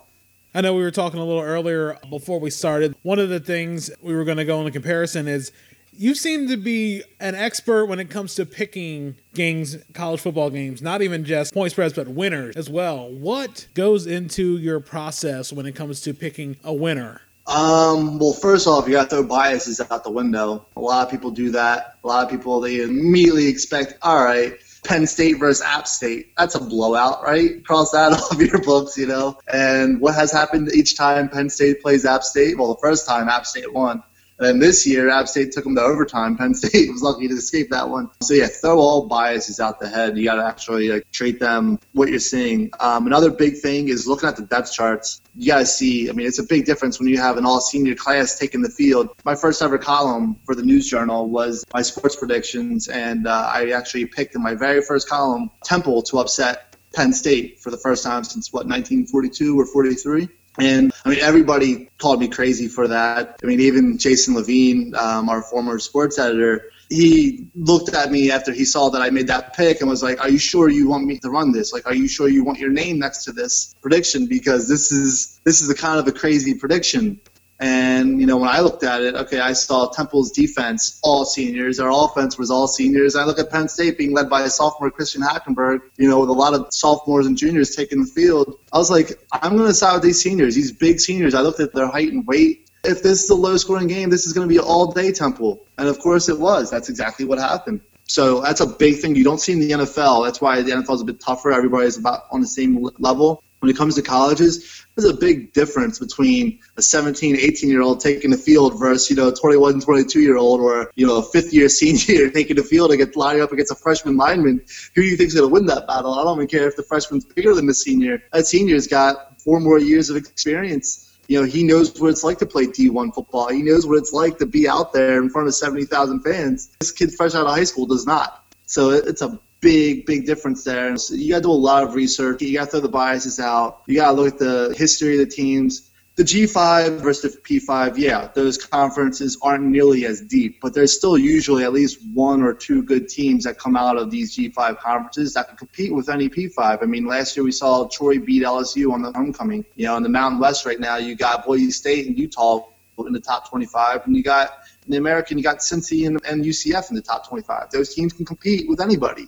A: I know we were talking a little earlier before we started. One of the things we were going to go into comparison is you seem to be an expert when it comes to picking games, college football games, not even just point spreads, but winners as well. What goes into your process when it comes to picking a winner?
C: Um, well, first off, you got to throw biases out the window. A lot of people do that. A lot of people, they immediately expect, all right, Penn State versus App State. That's a blowout, right? Cross that off your books, you know. And what has happened each time Penn State plays App State? Well, the first time App State won. And then this year, App State took them to overtime. Penn State was lucky to escape that one. So yeah, throw all biases out the head. You got to actually like, treat them what you're seeing. Um, another big thing is looking at the depth charts. You got to see. I mean, it's a big difference when you have an all senior class taking the field. My first ever column for the News Journal was my sports predictions, and uh, I actually picked in my very first column Temple to upset Penn State for the first time since what 1942 or 43. And I mean, everybody called me crazy for that. I mean, even Jason Levine, um, our former sports editor, he looked at me after he saw that I made that pick and was like, "Are you sure you want me to run this? Like, are you sure you want your name next to this prediction? Because this is this is a kind of a crazy prediction." And, you know, when I looked at it, okay, I saw Temple's defense, all seniors. Our offense was all seniors. I look at Penn State being led by a sophomore, Christian Hackenberg, you know, with a lot of sophomores and juniors taking the field. I was like, I'm going to side with these seniors, these big seniors. I looked at their height and weight. If this is a low scoring game, this is going to be all day Temple. And of course it was. That's exactly what happened. So that's a big thing you don't see in the NFL. That's why the NFL is a bit tougher. Everybody's about on the same level. When it comes to colleges, there's a big difference between a 17, 18 year old taking the field versus, you know, a 21, 22 year old or, you know, a fifth year senior taking the field against lining up against a freshman lineman. Who do you think is going to win that battle? I don't even care if the freshman's bigger than the senior. That senior's got four more years of experience you know, he knows what it's like to play D1 football. He knows what it's like to be out there in front of 70,000 fans. This kid fresh out of high school does not. So it's a big, big difference there. So you got to do a lot of research. You got to throw the biases out. You got to look at the history of the teams. The G5 versus the P5, yeah, those conferences aren't nearly as deep, but there's still usually at least one or two good teams that come out of these G5 conferences that can compete with any P5. I mean, last year we saw Troy beat LSU on the homecoming. You know, in the Mountain West right now, you got Boise State and Utah in the top 25, and you got in the American, you got Cincy and, and UCF in the top 25. Those teams can compete with anybody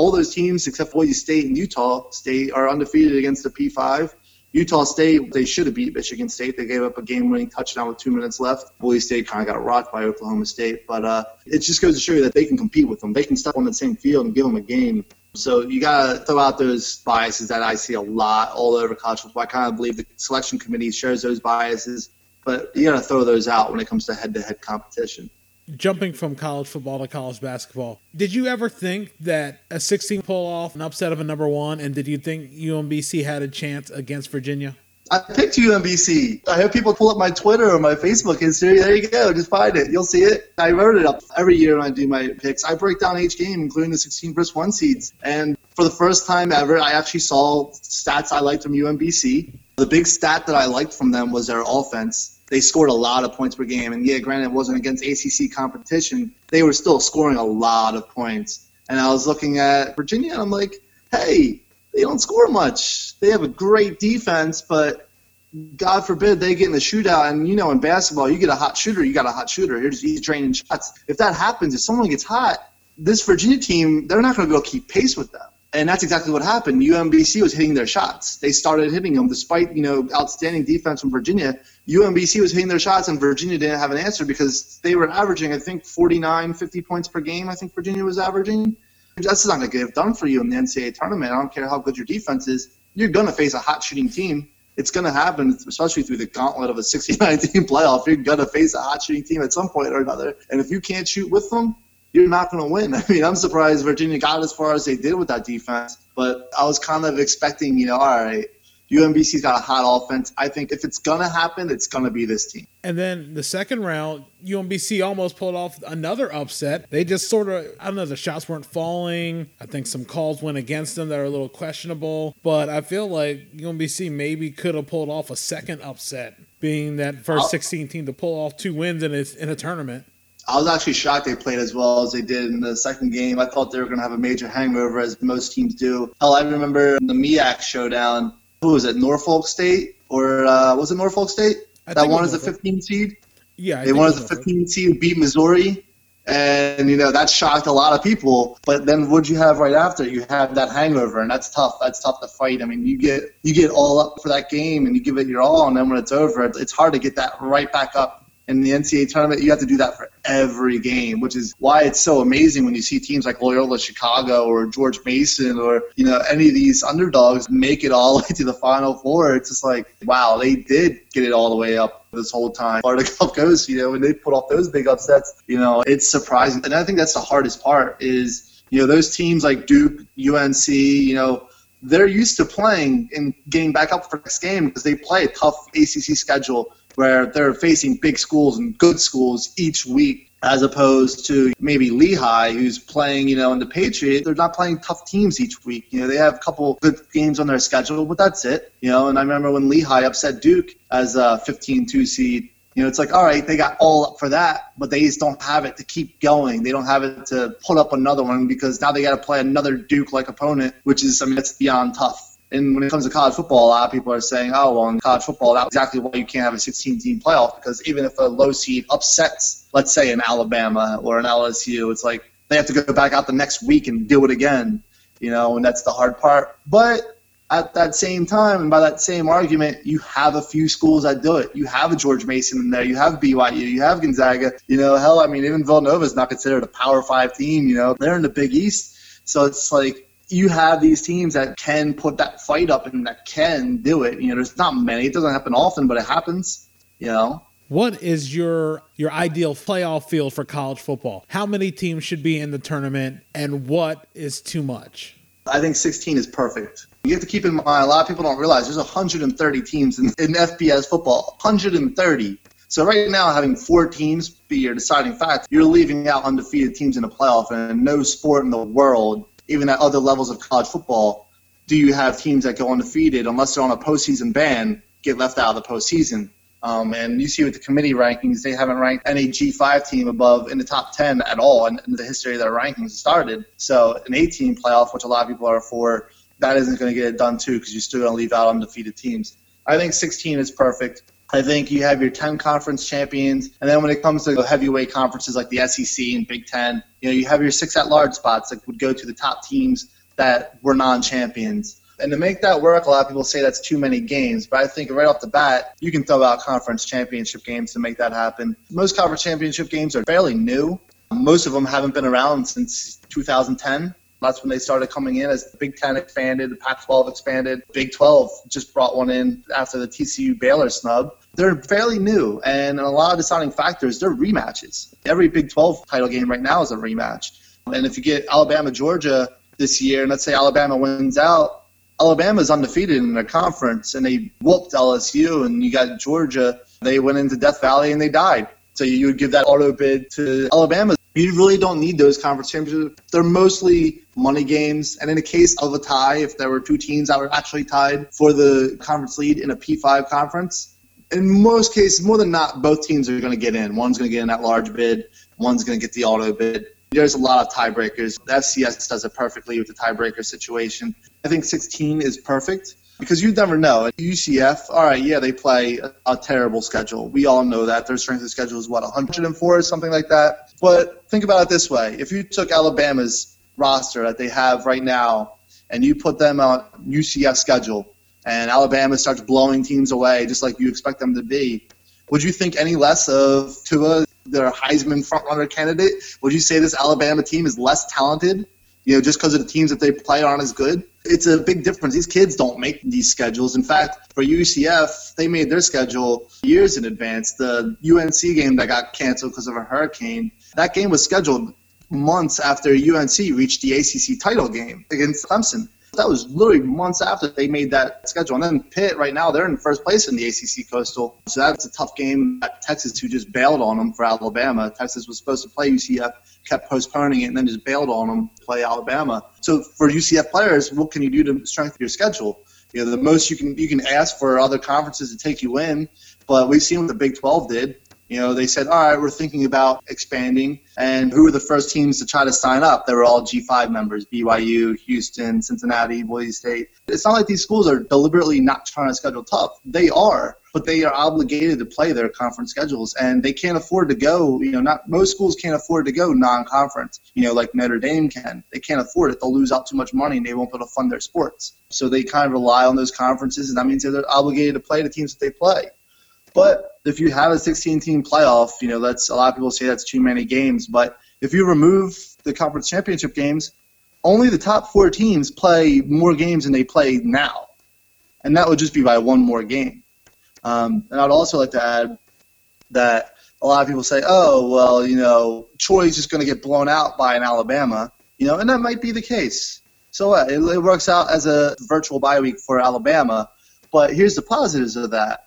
C: all those teams except Boise State and Utah State are undefeated against the P5. Utah State, they should have beat Michigan State. They gave up a game-winning touchdown with two minutes left. Boise State kind of got rocked by Oklahoma State, but uh, it just goes to show you that they can compete with them. They can step on the same field and give them a game. So you got to throw out those biases that I see a lot all over college football. I kind of believe the selection committee shares those biases, but you got to throw those out when it comes to head-to-head competition
A: jumping from college football to college basketball, did you ever think that a 16 pull off an upset of a number one? And did you think UMBC had a chance against Virginia?
C: I picked UMBC. I have people pull up my Twitter or my Facebook history. There you go. Just find it. You'll see it. I wrote it up every year when I do my picks. I break down each game, including the 16 versus 1 seeds. And for the first time ever, I actually saw stats I liked from UMBC. The big stat that I liked from them was their offense they scored a lot of points per game. And yeah, granted, it wasn't against ACC competition. They were still scoring a lot of points. And I was looking at Virginia, and I'm like, hey, they don't score much. They have a great defense, but God forbid they get in the shootout. And you know, in basketball, you get a hot shooter, you got a hot shooter. Here's he's draining shots. If that happens, if someone gets hot, this Virginia team, they're not going to go keep pace with them. And that's exactly what happened. UMBC was hitting their shots. They started hitting them despite, you know, outstanding defense from Virginia. UMBC was hitting their shots and Virginia didn't have an answer because they were averaging, I think, 49, 50 points per game. I think Virginia was averaging. That's not going to get done for you in the NCAA tournament. I don't care how good your defense is. You're going to face a hot shooting team. It's going to happen, especially through the gauntlet of a 69 team playoff. You're going to face a hot shooting team at some point or another. And if you can't shoot with them, you're not going to win. I mean, I'm surprised Virginia got as far as they did with that defense, but I was kind of expecting, you know, all right, UMBC's got a hot offense. I think if it's going to happen, it's going to be this team.
A: And then the second round, UMBC almost pulled off another upset. They just sort of, I don't know, the shots weren't falling. I think some calls went against them that are a little questionable, but I feel like UMBC maybe could have pulled off a second upset, being that 1st 16 team to pull off two wins in a, in a tournament.
C: I was actually shocked they played as well as they did in the second game. I thought they were going to have a major hangover, as most teams do. Hell, I remember the MEAC showdown. Who was it? Norfolk State or uh, was it Norfolk State
A: I
C: that won
A: was
C: as a 15 seed?
A: Yeah, I
C: they won
A: it
C: as a 15 seed, beat Missouri, and you know that shocked a lot of people. But then what'd you have right after? You have that hangover, and that's tough. That's tough to fight. I mean, you get you get all up for that game, and you give it your all, and then when it's over, it's hard to get that right back up. In the NCAA tournament, you have to do that for every game, which is why it's so amazing when you see teams like Loyola Chicago or George Mason or you know any of these underdogs make it all the way to the Final Four. It's just like wow, they did get it all the way up this whole time. Florida Gulf Coast, you know, when they put off those big upsets, you know, it's surprising. And I think that's the hardest part is you know those teams like Duke, UNC, you know. They're used to playing and getting back up for next game because they play a tough ACC schedule where they're facing big schools and good schools each week as opposed to maybe Lehigh, who's playing, you know, in the Patriot. They're not playing tough teams each week. You know, they have a couple good games on their schedule, but that's it. You know, and I remember when Lehigh upset Duke as a 15-2 seed. You know, it's like, all right, they got all up for that, but they just don't have it to keep going. They don't have it to put up another one because now they got to play another Duke-like opponent, which is, I mean, that's beyond tough. And when it comes to college football, a lot of people are saying, oh, well, in college football, that's exactly why you can't have a 16 team playoff because even if a low seed upsets, let's say, an Alabama or an LSU, it's like they have to go back out the next week and do it again, you know, and that's the hard part. But at that same time, and by that same argument, you have a few schools that do it. You have a George Mason in there. You have BYU. You have Gonzaga. You know, hell, I mean, even Villanova is not considered a Power Five team. You know, they're in the Big East. So it's like you have these teams that can put that fight up and that can do it. You know, there's not many. It doesn't happen often, but it happens. You know.
A: What is your your ideal playoff field for college football? How many teams should be in the tournament, and what is too much?
C: I think 16 is perfect. You have to keep in mind, a lot of people don't realize there's 130 teams in, in FBS football. 130. So right now, having four teams be your deciding factor, you're leaving out undefeated teams in the playoff, and no sport in the world, even at other levels of college football, do you have teams that go undefeated unless they're on a postseason ban get left out of the postseason. Um, and you see with the committee rankings, they haven't ranked any G5 team above in the top 10 at all in, in the history of their rankings started. So an 18 playoff, which a lot of people are for, that isn't going to get it done too because you're still going to leave out undefeated teams. I think 16 is perfect. I think you have your 10 conference champions, and then when it comes to heavyweight conferences like the SEC and Big Ten, you know, you have your six at-large spots that would go to the top teams that were non-champions. And to make that work, a lot of people say that's too many games, but I think right off the bat, you can throw out conference championship games to make that happen. Most conference championship games are fairly new. Most of them haven't been around since 2010. That's when they started coming in as the Big Ten expanded, the Pac-12 expanded, Big 12 just brought one in after the TCU Baylor snub. They're fairly new, and a lot of deciding factors, they're rematches. Every Big 12 title game right now is a rematch. And if you get Alabama, Georgia this year, and let's say Alabama wins out, Alabama's undefeated in their conference, and they whooped LSU, and you got Georgia. They went into Death Valley and they died. So you would give that auto bid to Alabama. You really don't need those conference championships. They're mostly money games. And in the case of a tie, if there were two teams that were actually tied for the conference lead in a P5 conference, in most cases, more than not, both teams are going to get in. One's going to get in that large bid, one's going to get the auto bid. There's a lot of tiebreakers. The FCS does it perfectly with the tiebreaker situation. I think 16 is perfect because you never know. At UCF, all right, yeah, they play a, a, terrible schedule. We all know that. Their strength of schedule is, what, 104 or something like that? But think about it this way. If you took Alabama's roster that they have right now and you put them on UCF schedule, and Alabama starts blowing teams away just like you expect them to be, would you think any less of Tua, their Heisman frontrunner candidate? Would you say this Alabama team is less talented? You know, just because of the teams that they play aren't as good? It's a big difference. These kids don't make these schedules. In fact, for UCF, they made their schedule years in advance. The UNC game that got canceled because of a hurricane, that game was scheduled months after UNC reached the ACC title game against Clemson. That was literally months after they made that schedule. And then Pitt, right now, they're in first place in the ACC Coastal. So that's a tough game at Texas, who just bailed on them for Alabama. Texas was supposed to play UCF, kept postponing it, and then just bailed on them play Alabama. So for UCF players, what can you do to strengthen your schedule? You know, the most you can you can ask for other conferences to take you in, but we've seen what the Big 12 did. You know, they said, all right, we're thinking about expanding. And who were the first teams to try to sign up? They were all G5 members BYU, Houston, Cincinnati, Boise State. It's not like these schools are deliberately not trying to schedule tough. They are, but they are obligated to play their conference schedules and they can't afford to go, you know, not most schools can't afford to go non conference, you know, like Notre Dame can. They can't afford it. They'll lose out too much money and they won't be able to fund their sports. So they kind of rely on those conferences and that means they're obligated to play the teams that they play. But if you have a 16 team playoff, you know, that's a lot of people say that's too many games. But if you remove the conference championship games, only the top four teams play more games than they play now. And that would just be by one more game. Um, and I'd also like to add that a lot of people say, oh, well, you know, Troy's just going to get blown out by an Alabama, you know, and that might be the case. So what? It, it works out as a virtual bye week for Alabama. But here's the positives of that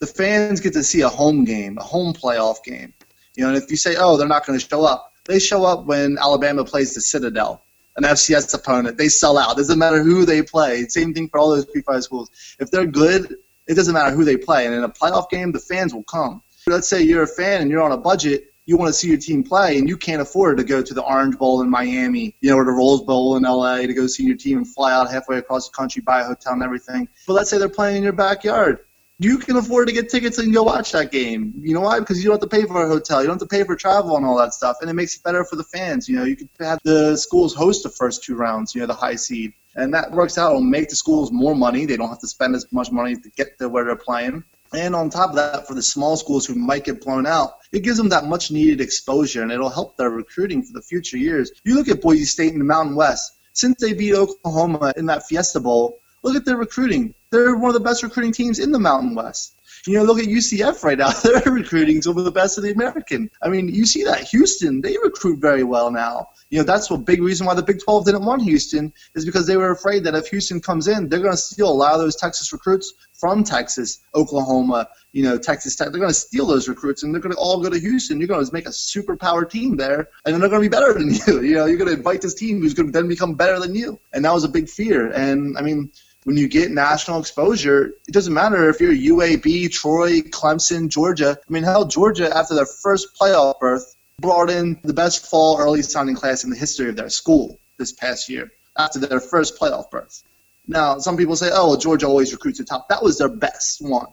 C: the fans get to see a home game, a home playoff game. You know, and if you say, oh, they're not going to show up, they show up when Alabama plays the Citadel, an FCS opponent. They sell out. It doesn't matter who they play. Same thing for all those P5 schools. If they're good, it doesn't matter who they play. And in a playoff game, the fans will come. Let's say you're a fan and you're on a budget. You want to see your team play, and you can't afford to go to the Orange Bowl in Miami, you know, or the Rose Bowl in LA to go see your team and fly out halfway across the country, buy a hotel and everything. But let's say they're playing in your backyard you can afford to get tickets and go watch that game. You know why? Because you don't have to pay for a hotel, you don't have to pay for travel and all that stuff, and it makes it better for the fans. You know, you can have the schools host the first two rounds. You know, the high seed, and that works out. It'll make the schools more money. They don't have to spend as much money to get to where they're playing. And on top of that, for the small schools who might get blown out, it gives them that much needed exposure, and it'll help their recruiting for the future years. You look at Boise State in the Mountain West. Since they beat Oklahoma in that Fiesta Bowl, look at their recruiting they're one of the best recruiting teams in the Mountain West. You know, look at UCF right now. They're recruiting some of the best of the American. I mean, you see that. Houston, they recruit very well now. You know, that's a big reason why the Big 12 didn't want Houston, is because they were afraid that if Houston comes in, they're going to steal a lot of those Texas recruits from Texas, Oklahoma, you know, Texas Tech. They're going to steal those recruits and they're going to all go to Houston. You're going to make a superpower team there, and they're going to be better than you. You know, you're going to invite this team who's going to then become better than you. And that was a big fear. And, I mean, when you get national exposure, it doesn't matter if you're UAB, Troy, Clemson, Georgia. I mean, hell, Georgia, after their first playoff berth, brought in the best fall early signing class in the history of their school this past year after their first playoff berth. Now, some people say, oh, well, Georgia always recruits the top. That was their best one.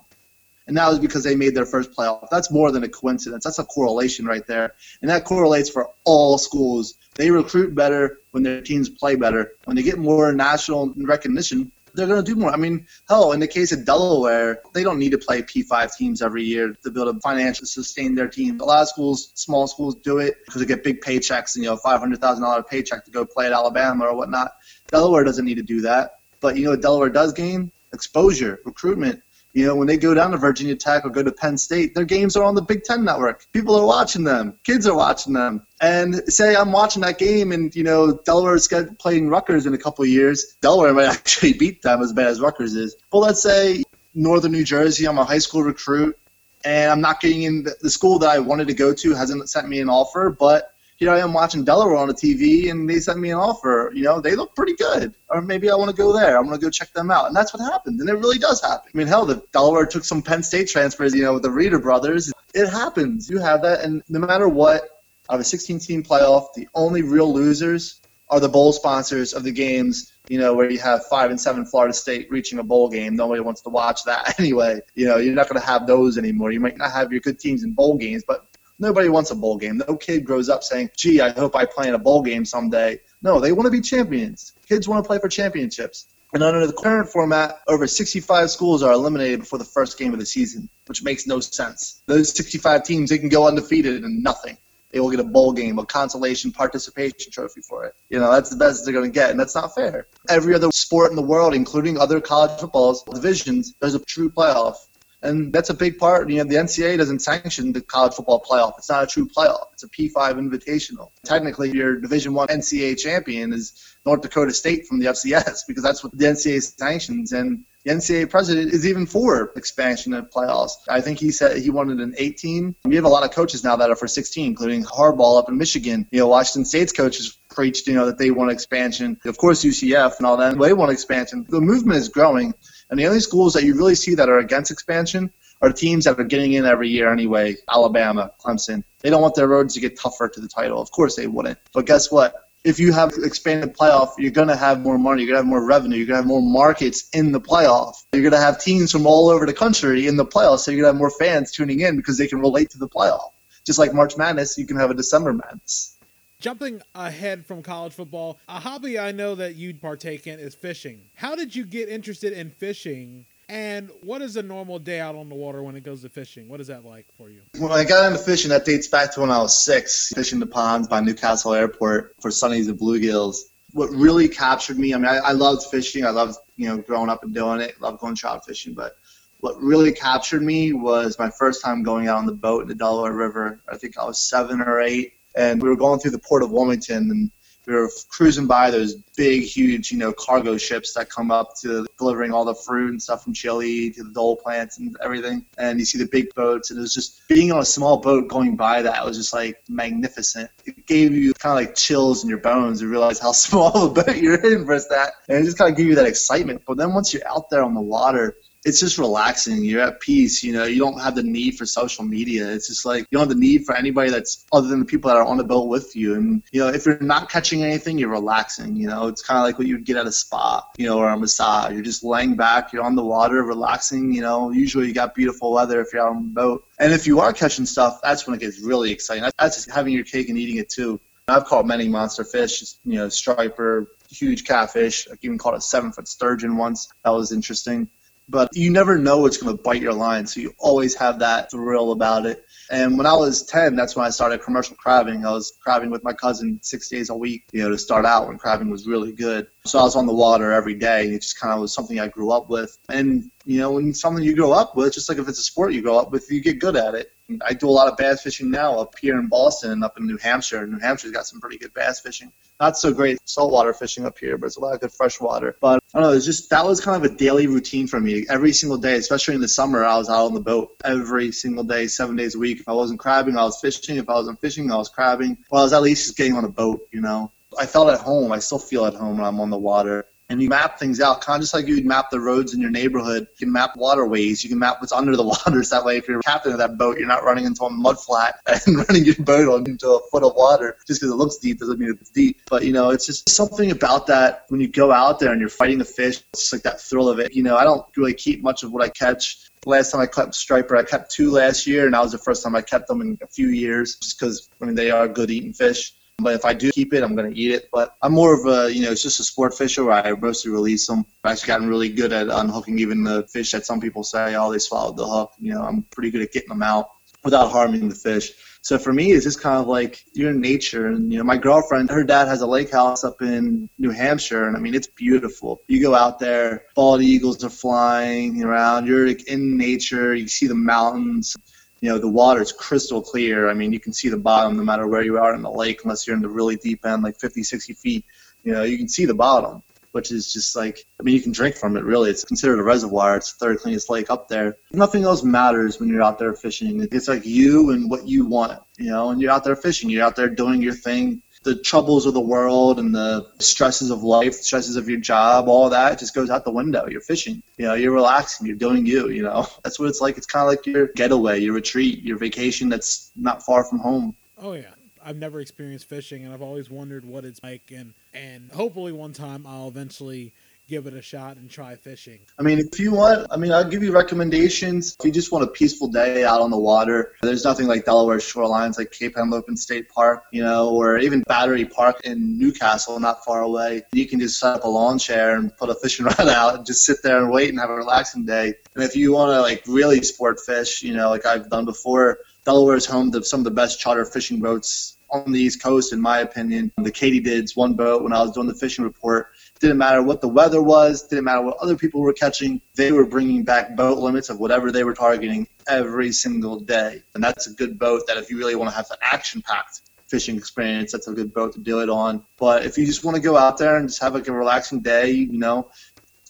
C: And that was because they made their first playoff. That's more than a coincidence. That's a correlation right there. And that correlates for all schools. They recruit better when their teams play better. When they get more national recognition, they're going to do more. I mean, hell, in the case of Delaware, they don't need to play P5 teams every year to be able to financially sustain their team. A lot of schools, small schools, do it because they get big paychecks and, you know, $500,000 paycheck to go play at Alabama or whatnot. Delaware doesn't need to do that. But, you know Delaware does gain? Exposure, recruitment. You know, when they go down to Virginia Tech or go to Penn State, their games are on the Big Ten network. People are watching them. Kids are watching them. And say I'm watching that game and, you know, Delaware's playing Rutgers in a couple of years. Delaware might actually beat them as bad as Rutgers is. But let's say Northern New Jersey, I'm a high school recruit, and I'm not getting in the school that I wanted to go to hasn't sent me an offer, but here I am watching Delaware on the TV, and they sent me an offer. You know, they look pretty good, or maybe I want to go there. I want to go check them out, and that's what happened. And it really does happen. I mean, hell, the Delaware took some Penn State transfers. You know, with the Reeder brothers, it happens. You have that, and no matter what, out of a 16-team playoff, the only real losers are the bowl sponsors of the games. You know, where you have five and seven Florida State reaching a bowl game. Nobody wants to watch that anyway. You know, you're not going to have those anymore. You might not have your good teams in bowl games, but Nobody wants a bowl game. No kid grows up saying, gee, I hope I play in a bowl game someday. No, they want to be champions. Kids want to play for championships. And under the current format, over 65 schools are eliminated before the first game of the season, which makes no sense. Those 65 teams, they can go undefeated and nothing. They will get a bowl game, a consolation participation trophy for it. You know, that's the best they're going to get, and that's not fair. Every other sport in the world, including other college footballs divisions, there's a true playoff. And that's a big part. You know, the NCAA doesn't sanction the college football playoff. It's not a true playoff. It's a P5 invitational. Technically, your Division One NCAA champion is North Dakota State from the FCS because that's what the NCAA sanctions. And the NCAA president is even for expansion of playoffs. I think he said he wanted an 18. We have a lot of coaches now that are for 16, including Harbaugh up in Michigan. You know, Washington State's coaches preached, you know, that they want expansion. Of course, UCF and all that, they want expansion. The movement is growing. And the only schools that you really see that are against expansion are teams that are getting in every year anyway. Alabama, Clemson. They don't want their roads to get tougher to the title. Of course they wouldn't. But guess what? If you have expanded playoff, you're going to have more money. You're going to have more revenue. You're going to have more markets in the playoff. You're going to have teams from all over the country in the playoff. So you're going to have more fans tuning in because they can relate to the playoff. Just like March Madness, you can have a December Madness.
A: Jumping ahead from college football, a hobby I know that you'd partake in is fishing. How did you get interested in fishing? And what is a normal day out on the water when it goes to fishing? What is that like for you?
C: When I got into fishing, that dates back to when I was six, fishing the ponds by New Castle Airport for sunnies and bluegills. What really captured me, I mean, I, I loved fishing. I loved, you know, growing up and doing it. Loved going trout fishing, but what really captured me was my first time going out on the boat in the Delaware River. I think I was seven or eight and we were going through the port of Wilmington and we were cruising by those big, huge, you know, cargo ships that come up to delivering all the fruit and stuff from Chile to the dole plants and everything. And you see the big boats, and it was just being on a small boat going by that was just like magnificent. It gave you kind of like chills in your bones to realize how small a boat you're in versus that, and it just kind of gave you that excitement. But then once you're out there on the water, it's just relaxing. You're at peace. You know, you don't have the need for social media. It's just like you don't have the need for anybody that's other than the people that are on the boat with you. And you know, if you're not catching anything, you're relaxing. You know, it's kind of like what you'd get at a spa, you know, or a massage. You're just laying back. You're on the water, relaxing. You know, usually you got beautiful weather if you're on the boat. And if you are catching stuff, that's when it gets really exciting. That's just having your cake and eating it too. I've caught many monster fish, you know, striper, huge catfish. I even caught a seven foot sturgeon once. That was interesting but you never know what's going to bite your line. So you always have that thrill about it. And when I was 10, that's when I started commercial crabbing. I was crabbing with my cousin six days a week, you know, to start out when crabbing was really good. So I was on the water every day. And It just kind of was something I grew up with. And, you know, when something you grow up with, just like if it's a sport you grow up with, you get good at it. I do a lot of bass fishing now up here in Boston and up in New Hampshire. New Hampshire's got some pretty good bass fishing. Not so great saltwater fishing up here, but it's a lot of good freshwater. But I don't know, it's just that was kind of a daily routine for me. Every single day, especially in the summer, I was out on the boat every single day, seven days a week. If I wasn't crabbing, I was fishing. If I wasn't fishing, I was crabbing. Well, I was at least just getting on a boat, you know. I felt at home. I still feel at home when I'm on the water and you map things out, kind of just like you would map the roads in your neighborhood. You can map waterways. You can map what's under the waters. That way, if you're captain of that boat, you're not running into a mud flat and running your boat into a foot of water. Just because it looks deep doesn't mean it's deep. But you know, it's just something about that when you go out there and you're fighting the fish. It's just like that thrill of it. You know, I don't really keep much of what I catch. Last time I kept striper, I kept two last year, and that was the first time I kept them in a few years, just because I mean they are good eating fish. But if I do keep it, I'm to eat it. But I'm more of a, you know, it's just a sport fisher where I mostly release them. I've actually gotten really good at unhooking even the fish that some people say, oh, they swallowed the hook. You know, I'm pretty good at getting them out without harming the fish. So for me, it's just kind of like you're in nature. And, you know, my girlfriend, her dad has a lake house up in New Hampshire. And I mean, it's beautiful. You go out there, bald eagles are flying around. You're in nature. You see the mountains you know the water is crystal clear. I mean you can see the bottom no matter where you are in the lake unless you're in the really deep end like 50 60 feet you know you can see the bottom which is just like i mean you can drink from it really. It's considered a reservoir. It's the third cleanest lake up there. Nothing else matters when you're out there fishing. It's like you and what you want you know and you're out there fishing. You're out there doing your thing the troubles of the world and the stresses of life, stresses of your job, all that just goes out the window. You're fishing, you know, you're relaxing, you're doing you, you know. That's what it's like. It's kind of like your getaway, your retreat, your vacation that's not far from home.
A: Oh yeah. I've never experienced fishing and I've always wondered what it's like and and hopefully one time I'll eventually give it a shot and try fishing?
C: I mean, if you want, I mean, I'll give you recommendations. If you just want a peaceful day out on the water, there's nothing like Delaware shorelines like Cape Henlopen State Park, you know, or even Battery Park in New Castle, not far away. You can just set up a lawn chair and put a fishing rod out and just sit there and wait and have a relaxing day. And if you want to like really sport fish, you know, like I've done before, Delaware is home to some of the best charter fishing boats on the East Coast, in my opinion. The Katydids, one boat when I was doing the fishing report. Didn't matter what the weather was, didn't matter what other people were catching. They were bringing back boat limits of whatever they were targeting every single day. And that's a good boat that if you really want to have an action packed fishing experience, that's a good boat to do it on. But if you just want to go out there and just have like a relaxing day, you know,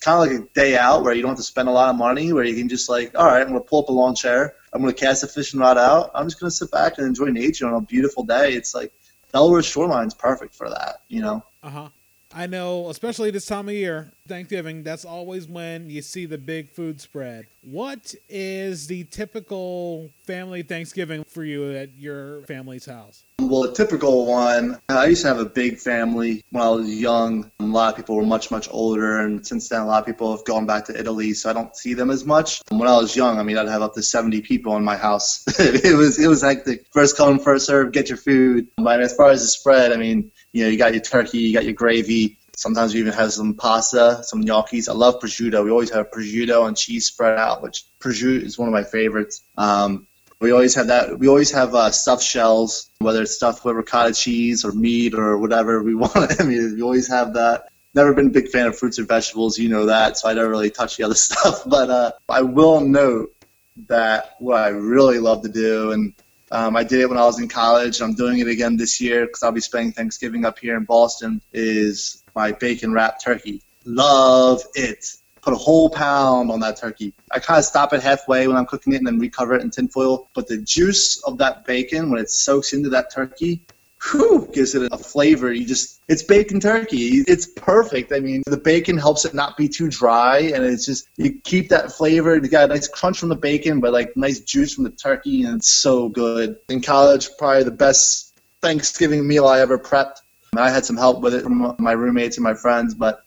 C: kind of like a day out where you don't have to spend a lot of money, where you can just like, all right, I'm gonna pull up a lawn chair, I'm gonna cast a fishing rod out, I'm just gonna sit back and enjoy nature on a beautiful day. It's like Delaware shoreline's perfect for that, you know.
A: Uh huh. I know, especially this time of year, Thanksgiving, that's always when you see the big food spread. What is the typical family Thanksgiving for you at your family's house?
C: Well, a typical one, I used to have a big family when I was young. A lot of people were much, much older, and since then, a lot of people have gone back to Italy, so I don't see them as much. When I was young, I mean, I'd have up to 70 people in my house. it was it was hectic. First come, first serve, get your food. But as far as the spread, I mean, you know, you got your turkey, you got your gravy. Sometimes we even have some pasta, some gnocchis. I love prosciutto. We always have prosciutto and cheese spread out, which prosciutto is one of my favorites. Um, we always have that. We always have uh, stuffed shells, whether it's stuffed with ricotta cheese or meat or whatever we want. I mean, we always have that. Never been a big fan of fruits and vegetables, you know that, so I don't really touch the other stuff. But uh, I will note that what I really love to do, and um, I did it when I was in college. I'm doing it again this year because I'll be spending Thanksgiving up here in Boston. Is my bacon wrapped turkey. Love it put a whole pound on that turkey. I kind of stop it halfway when I'm cooking it and then recover it in tinfoil. But the juice of that bacon, when it soaks into that turkey, whew, gives it a flavor. You just, it's bacon turkey. It's perfect. I mean, the bacon helps it not be too dry, and it's just, you keep that flavor. You got a nice crunch from the bacon, but like nice juice from the turkey, and it's so good. In college, probably the best Thanksgiving meal I ever prepped. I had some help with it from my roommates and my friends, but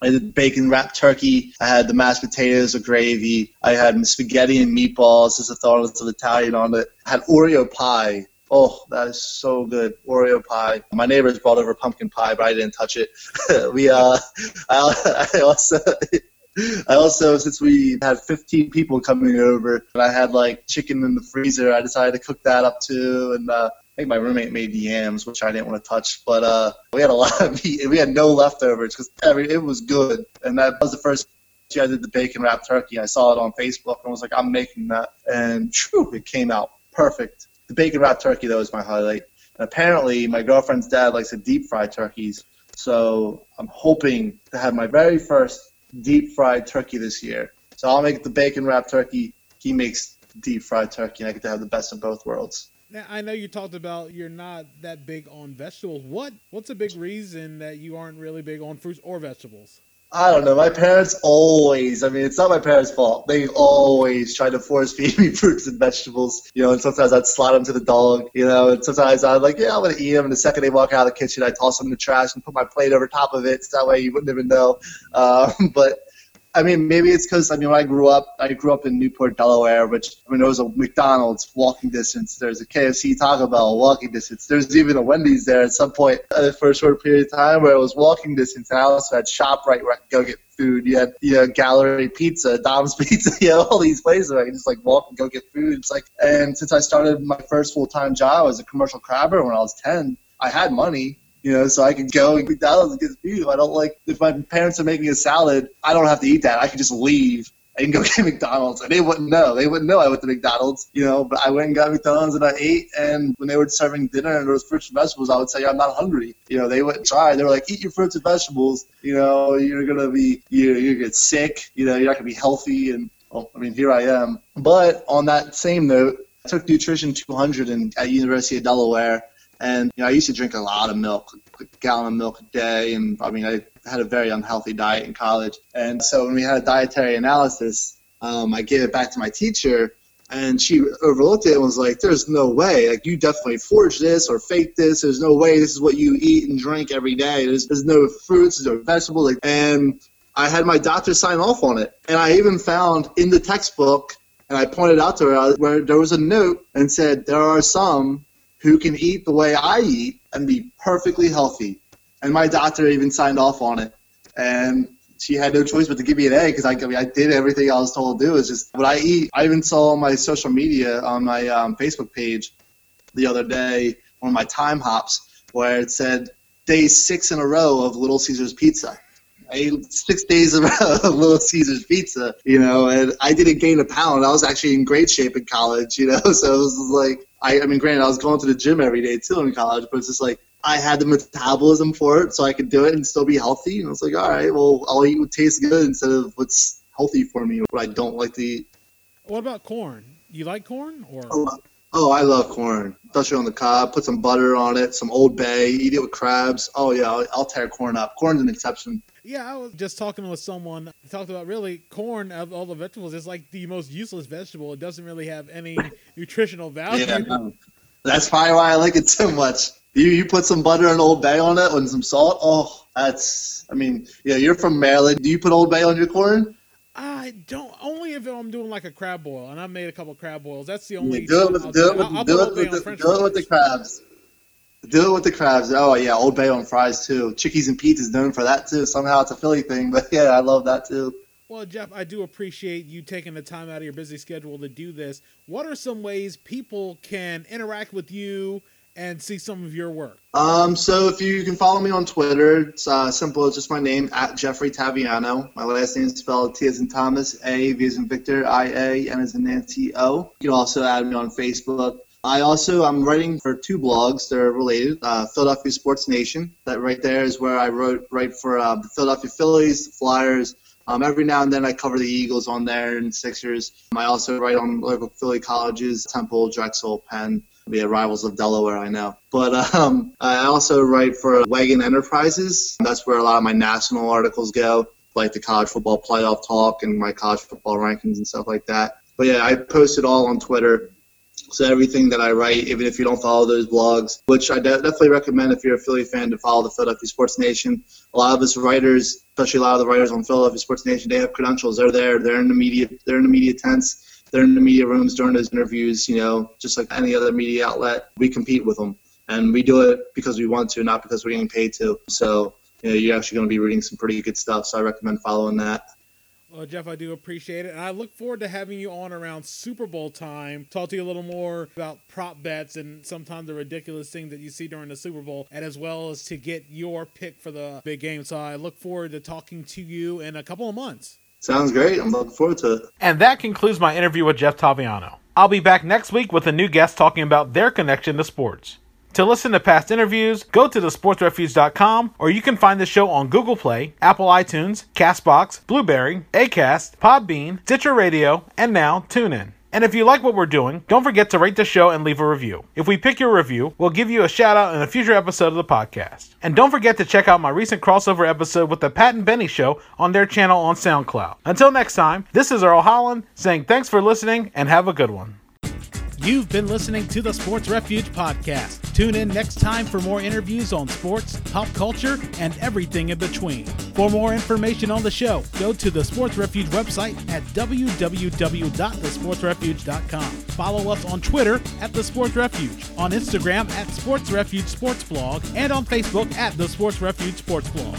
C: I did bacon wrapped turkey. I had the mashed potatoes with gravy. I had spaghetti and meatballs. Just a thought of Italian on it. I had Oreo pie. Oh, that is so good. Oreo pie. My neighbors brought over pumpkin pie, but I didn't touch it. we, uh, I, I also. I also, since we had 15 people coming over, and I had like chicken in the freezer, I decided to cook that up too. And uh, I think my roommate made yams, which I didn't want to touch, but uh, we had a lot of meat and we had no leftovers because it was good. And that was the first year I did the bacon wrapped turkey. I saw it on Facebook and was like, I'm making that, and whew, it came out perfect. The bacon wrapped turkey though is my highlight. And apparently, my girlfriend's dad likes to deep fry turkeys, so I'm hoping to have my very first deep fried turkey this year. So I'll make the bacon wrapped turkey. He makes deep fried turkey, and I get to have the best of both worlds.
A: Now I know you talked about you're not that big on vegetables. What what's a big reason that you aren't really big on fruits or vegetables?
C: I don't know. My parents always, I mean, it's not my parents' fault. They always try to force feed me fruits and vegetables, you know, and sometimes I'd slide them to the dog, you know, and sometimes I'd like, yeah, I'm going to eat them. And the second they walk out of the kitchen, I toss them in the trash and put my plate over top of it. So that way you wouldn't even know. Um, but I mean, maybe it's because I mean, when I grew up, I grew up in Newport, Delaware, which I mean, there was a McDonald's walking distance. There's a KFC, Taco Bell walking distance. There's even a Wendy's there at some point uh, for a short period of time where it was walking distance. And I also had ShopRite where I could go get food. You had you know, Gallery Pizza, Dom's Pizza, you know, all these places where I could just like walk and go get food. It's like, and since I started my first full time job as a commercial crabber when I was ten, I had money you know, so I can go and McDonald's and get food. If I don't like, if my parents are making a salad, I don't have to eat that. I can just leave and go get McDonald's, and they wouldn't know. They wouldn't know I went to McDonald's, you know. But I went and got McDonald's and I ate. And when they were serving dinner and there was fruits and vegetables, I would say I'm not hungry. You know, they wouldn't try. They were like, eat your fruits and vegetables. You know, you're gonna be, you're, you're gonna get sick. You know, you're not gonna be healthy. And well, I mean, here I am. But on that same note, I took Nutrition 200 in, at University of Delaware and you know, I used to drink a lot of milk, a gallon of milk a day, and I mean, I had a very unhealthy diet in college. And so when we had a dietary analysis, um, I gave it back to my teacher, and she overlooked it and was like, "There's no way. Like, you definitely forged this or faked this. There's no way this is what you eat and drink every day. There's, there's no fruits, there's no vegetables." Like, and I had my doctor sign off on it. And I even found in the textbook, and I pointed out to her where there was a note and said, There are some who can eat the way I eat and be perfectly healthy. And my doctor even signed off on it. And she had no choice but to give me an A because I, I, mean, I did everything I was told to do. It's just what I eat. I even saw on my social media, on my um, Facebook page the other day, one of my time hops, where it said day six in a row of Little Caesars pizza. I ate six days of Little Caesars pizza, you know, and I didn't gain a pound. I was actually in great shape in college, you know, so it was like, I, I mean, granted, I was going to the gym every day too in college, but it's just like, I had the metabolism for it, so I could do it and still be healthy. And I was like, all right, well, I'll eat what tastes good instead of what's healthy for me, what I don't like to eat.
A: What about corn? You like corn or?
C: Oh, oh I love corn, especially on the cob. Put some butter on it, some Old Bay, eat it with crabs. Oh yeah, I'll, I'll tear corn up. Corn's an exception.
A: Yeah, I was just talking with someone talked about really corn of all the vegetables is like the most useless vegetable. It doesn't really have any nutritional value.
C: Yeah, no. that's probably why I like it so much. You you put some butter and Old Bay on it and some salt. Oh, that's. I mean, yeah, you're from Maryland. Do you put Old Bay on your corn?
A: I don't. Only if I'm doing like a crab boil, and I made a couple crab boils. That's the only.
C: Yeah, do it with, do it with, do it with, do it with the crabs. Do it with the crabs. Oh yeah, Old Bay on fries too. Chickie's and Pete's is known for that too. Somehow it's a Philly thing, but yeah, I love that too.
A: Well, Jeff, I do appreciate you taking the time out of your busy schedule to do this. What are some ways people can interact with you and see some of your work?
C: Um, so if you, can follow me on Twitter, it's uh, simple. It's just my name at Jeffrey Taviano. My last name is spelled T as in Thomas, A, V as in Victor, I A, N as in Nancy, O. You can also add me on Facebook. I also I'm writing for two blogs. They're related. Uh, Philadelphia Sports Nation. That right there is where I wrote write for uh, the Philadelphia Phillies, the Flyers. Um, every now and then I cover the Eagles on there and Sixers. I also write on local Philly colleges, Temple, Drexel, Penn be a rivals of Delaware, I know. But um, I also write for Wagon Enterprises. That's where a lot of my national articles go, like the college football playoff talk and my college football rankings and stuff like that. But yeah, I post it all on Twitter. So everything that I write, even if you don't follow those blogs, which I de- definitely recommend if you're a Philly fan to follow the Philadelphia Sports Nation. A lot of us writers, especially a lot of the writers on Philadelphia Sports Nation, they have credentials. They're there. They're in the media. They're in the media tents they're in the media rooms during those interviews, you know, just like any other media outlet. We compete with them. And we do it because we want to, not because we're getting paid to. So, you know, you're actually going to be reading some pretty good stuff. So I recommend following that.
A: Well, Jeff, I do appreciate it. And I look forward to having you on around Super Bowl time. Talk to you a little more about prop bets and sometimes the ridiculous thing that you see during the Super Bowl, and as well as to get your pick for the big game. So I look forward to talking to you in a couple of months.
C: Sounds great. I'm looking forward to it.
A: And that concludes my interview with Jeff Taviano. I'll be back next week with a new guest talking about their connection to sports. To listen to past interviews, go to thesportsrefuge.com or you can find the show on Google Play, Apple iTunes, Castbox, Blubrry, Acast, Podbean, Stitcher Radio, and now TuneIn. And if you like what we're doing, don't forget to rate the show and leave a review. If we pick your review, we'll give you a shout out in a future episode of the podcast. And don't forget to check out my recent crossover episode with the Pat and Benny Show on their channel on SoundCloud. Until next time, this is Earl Holland saying thanks for listening and have a good one. You've been listening to the Sports Refuge podcast. Tune in next time for more interviews on sports, pop culture, and everything in between. For more information on the show, go to the Sports Refuge website at www.thesportsrefuge.com. Follow us on Twitter at The Sports Refuge, on Instagram at Sports Refuge Sports Blog, and on Facebook at The Sports Refuge Sports Blog.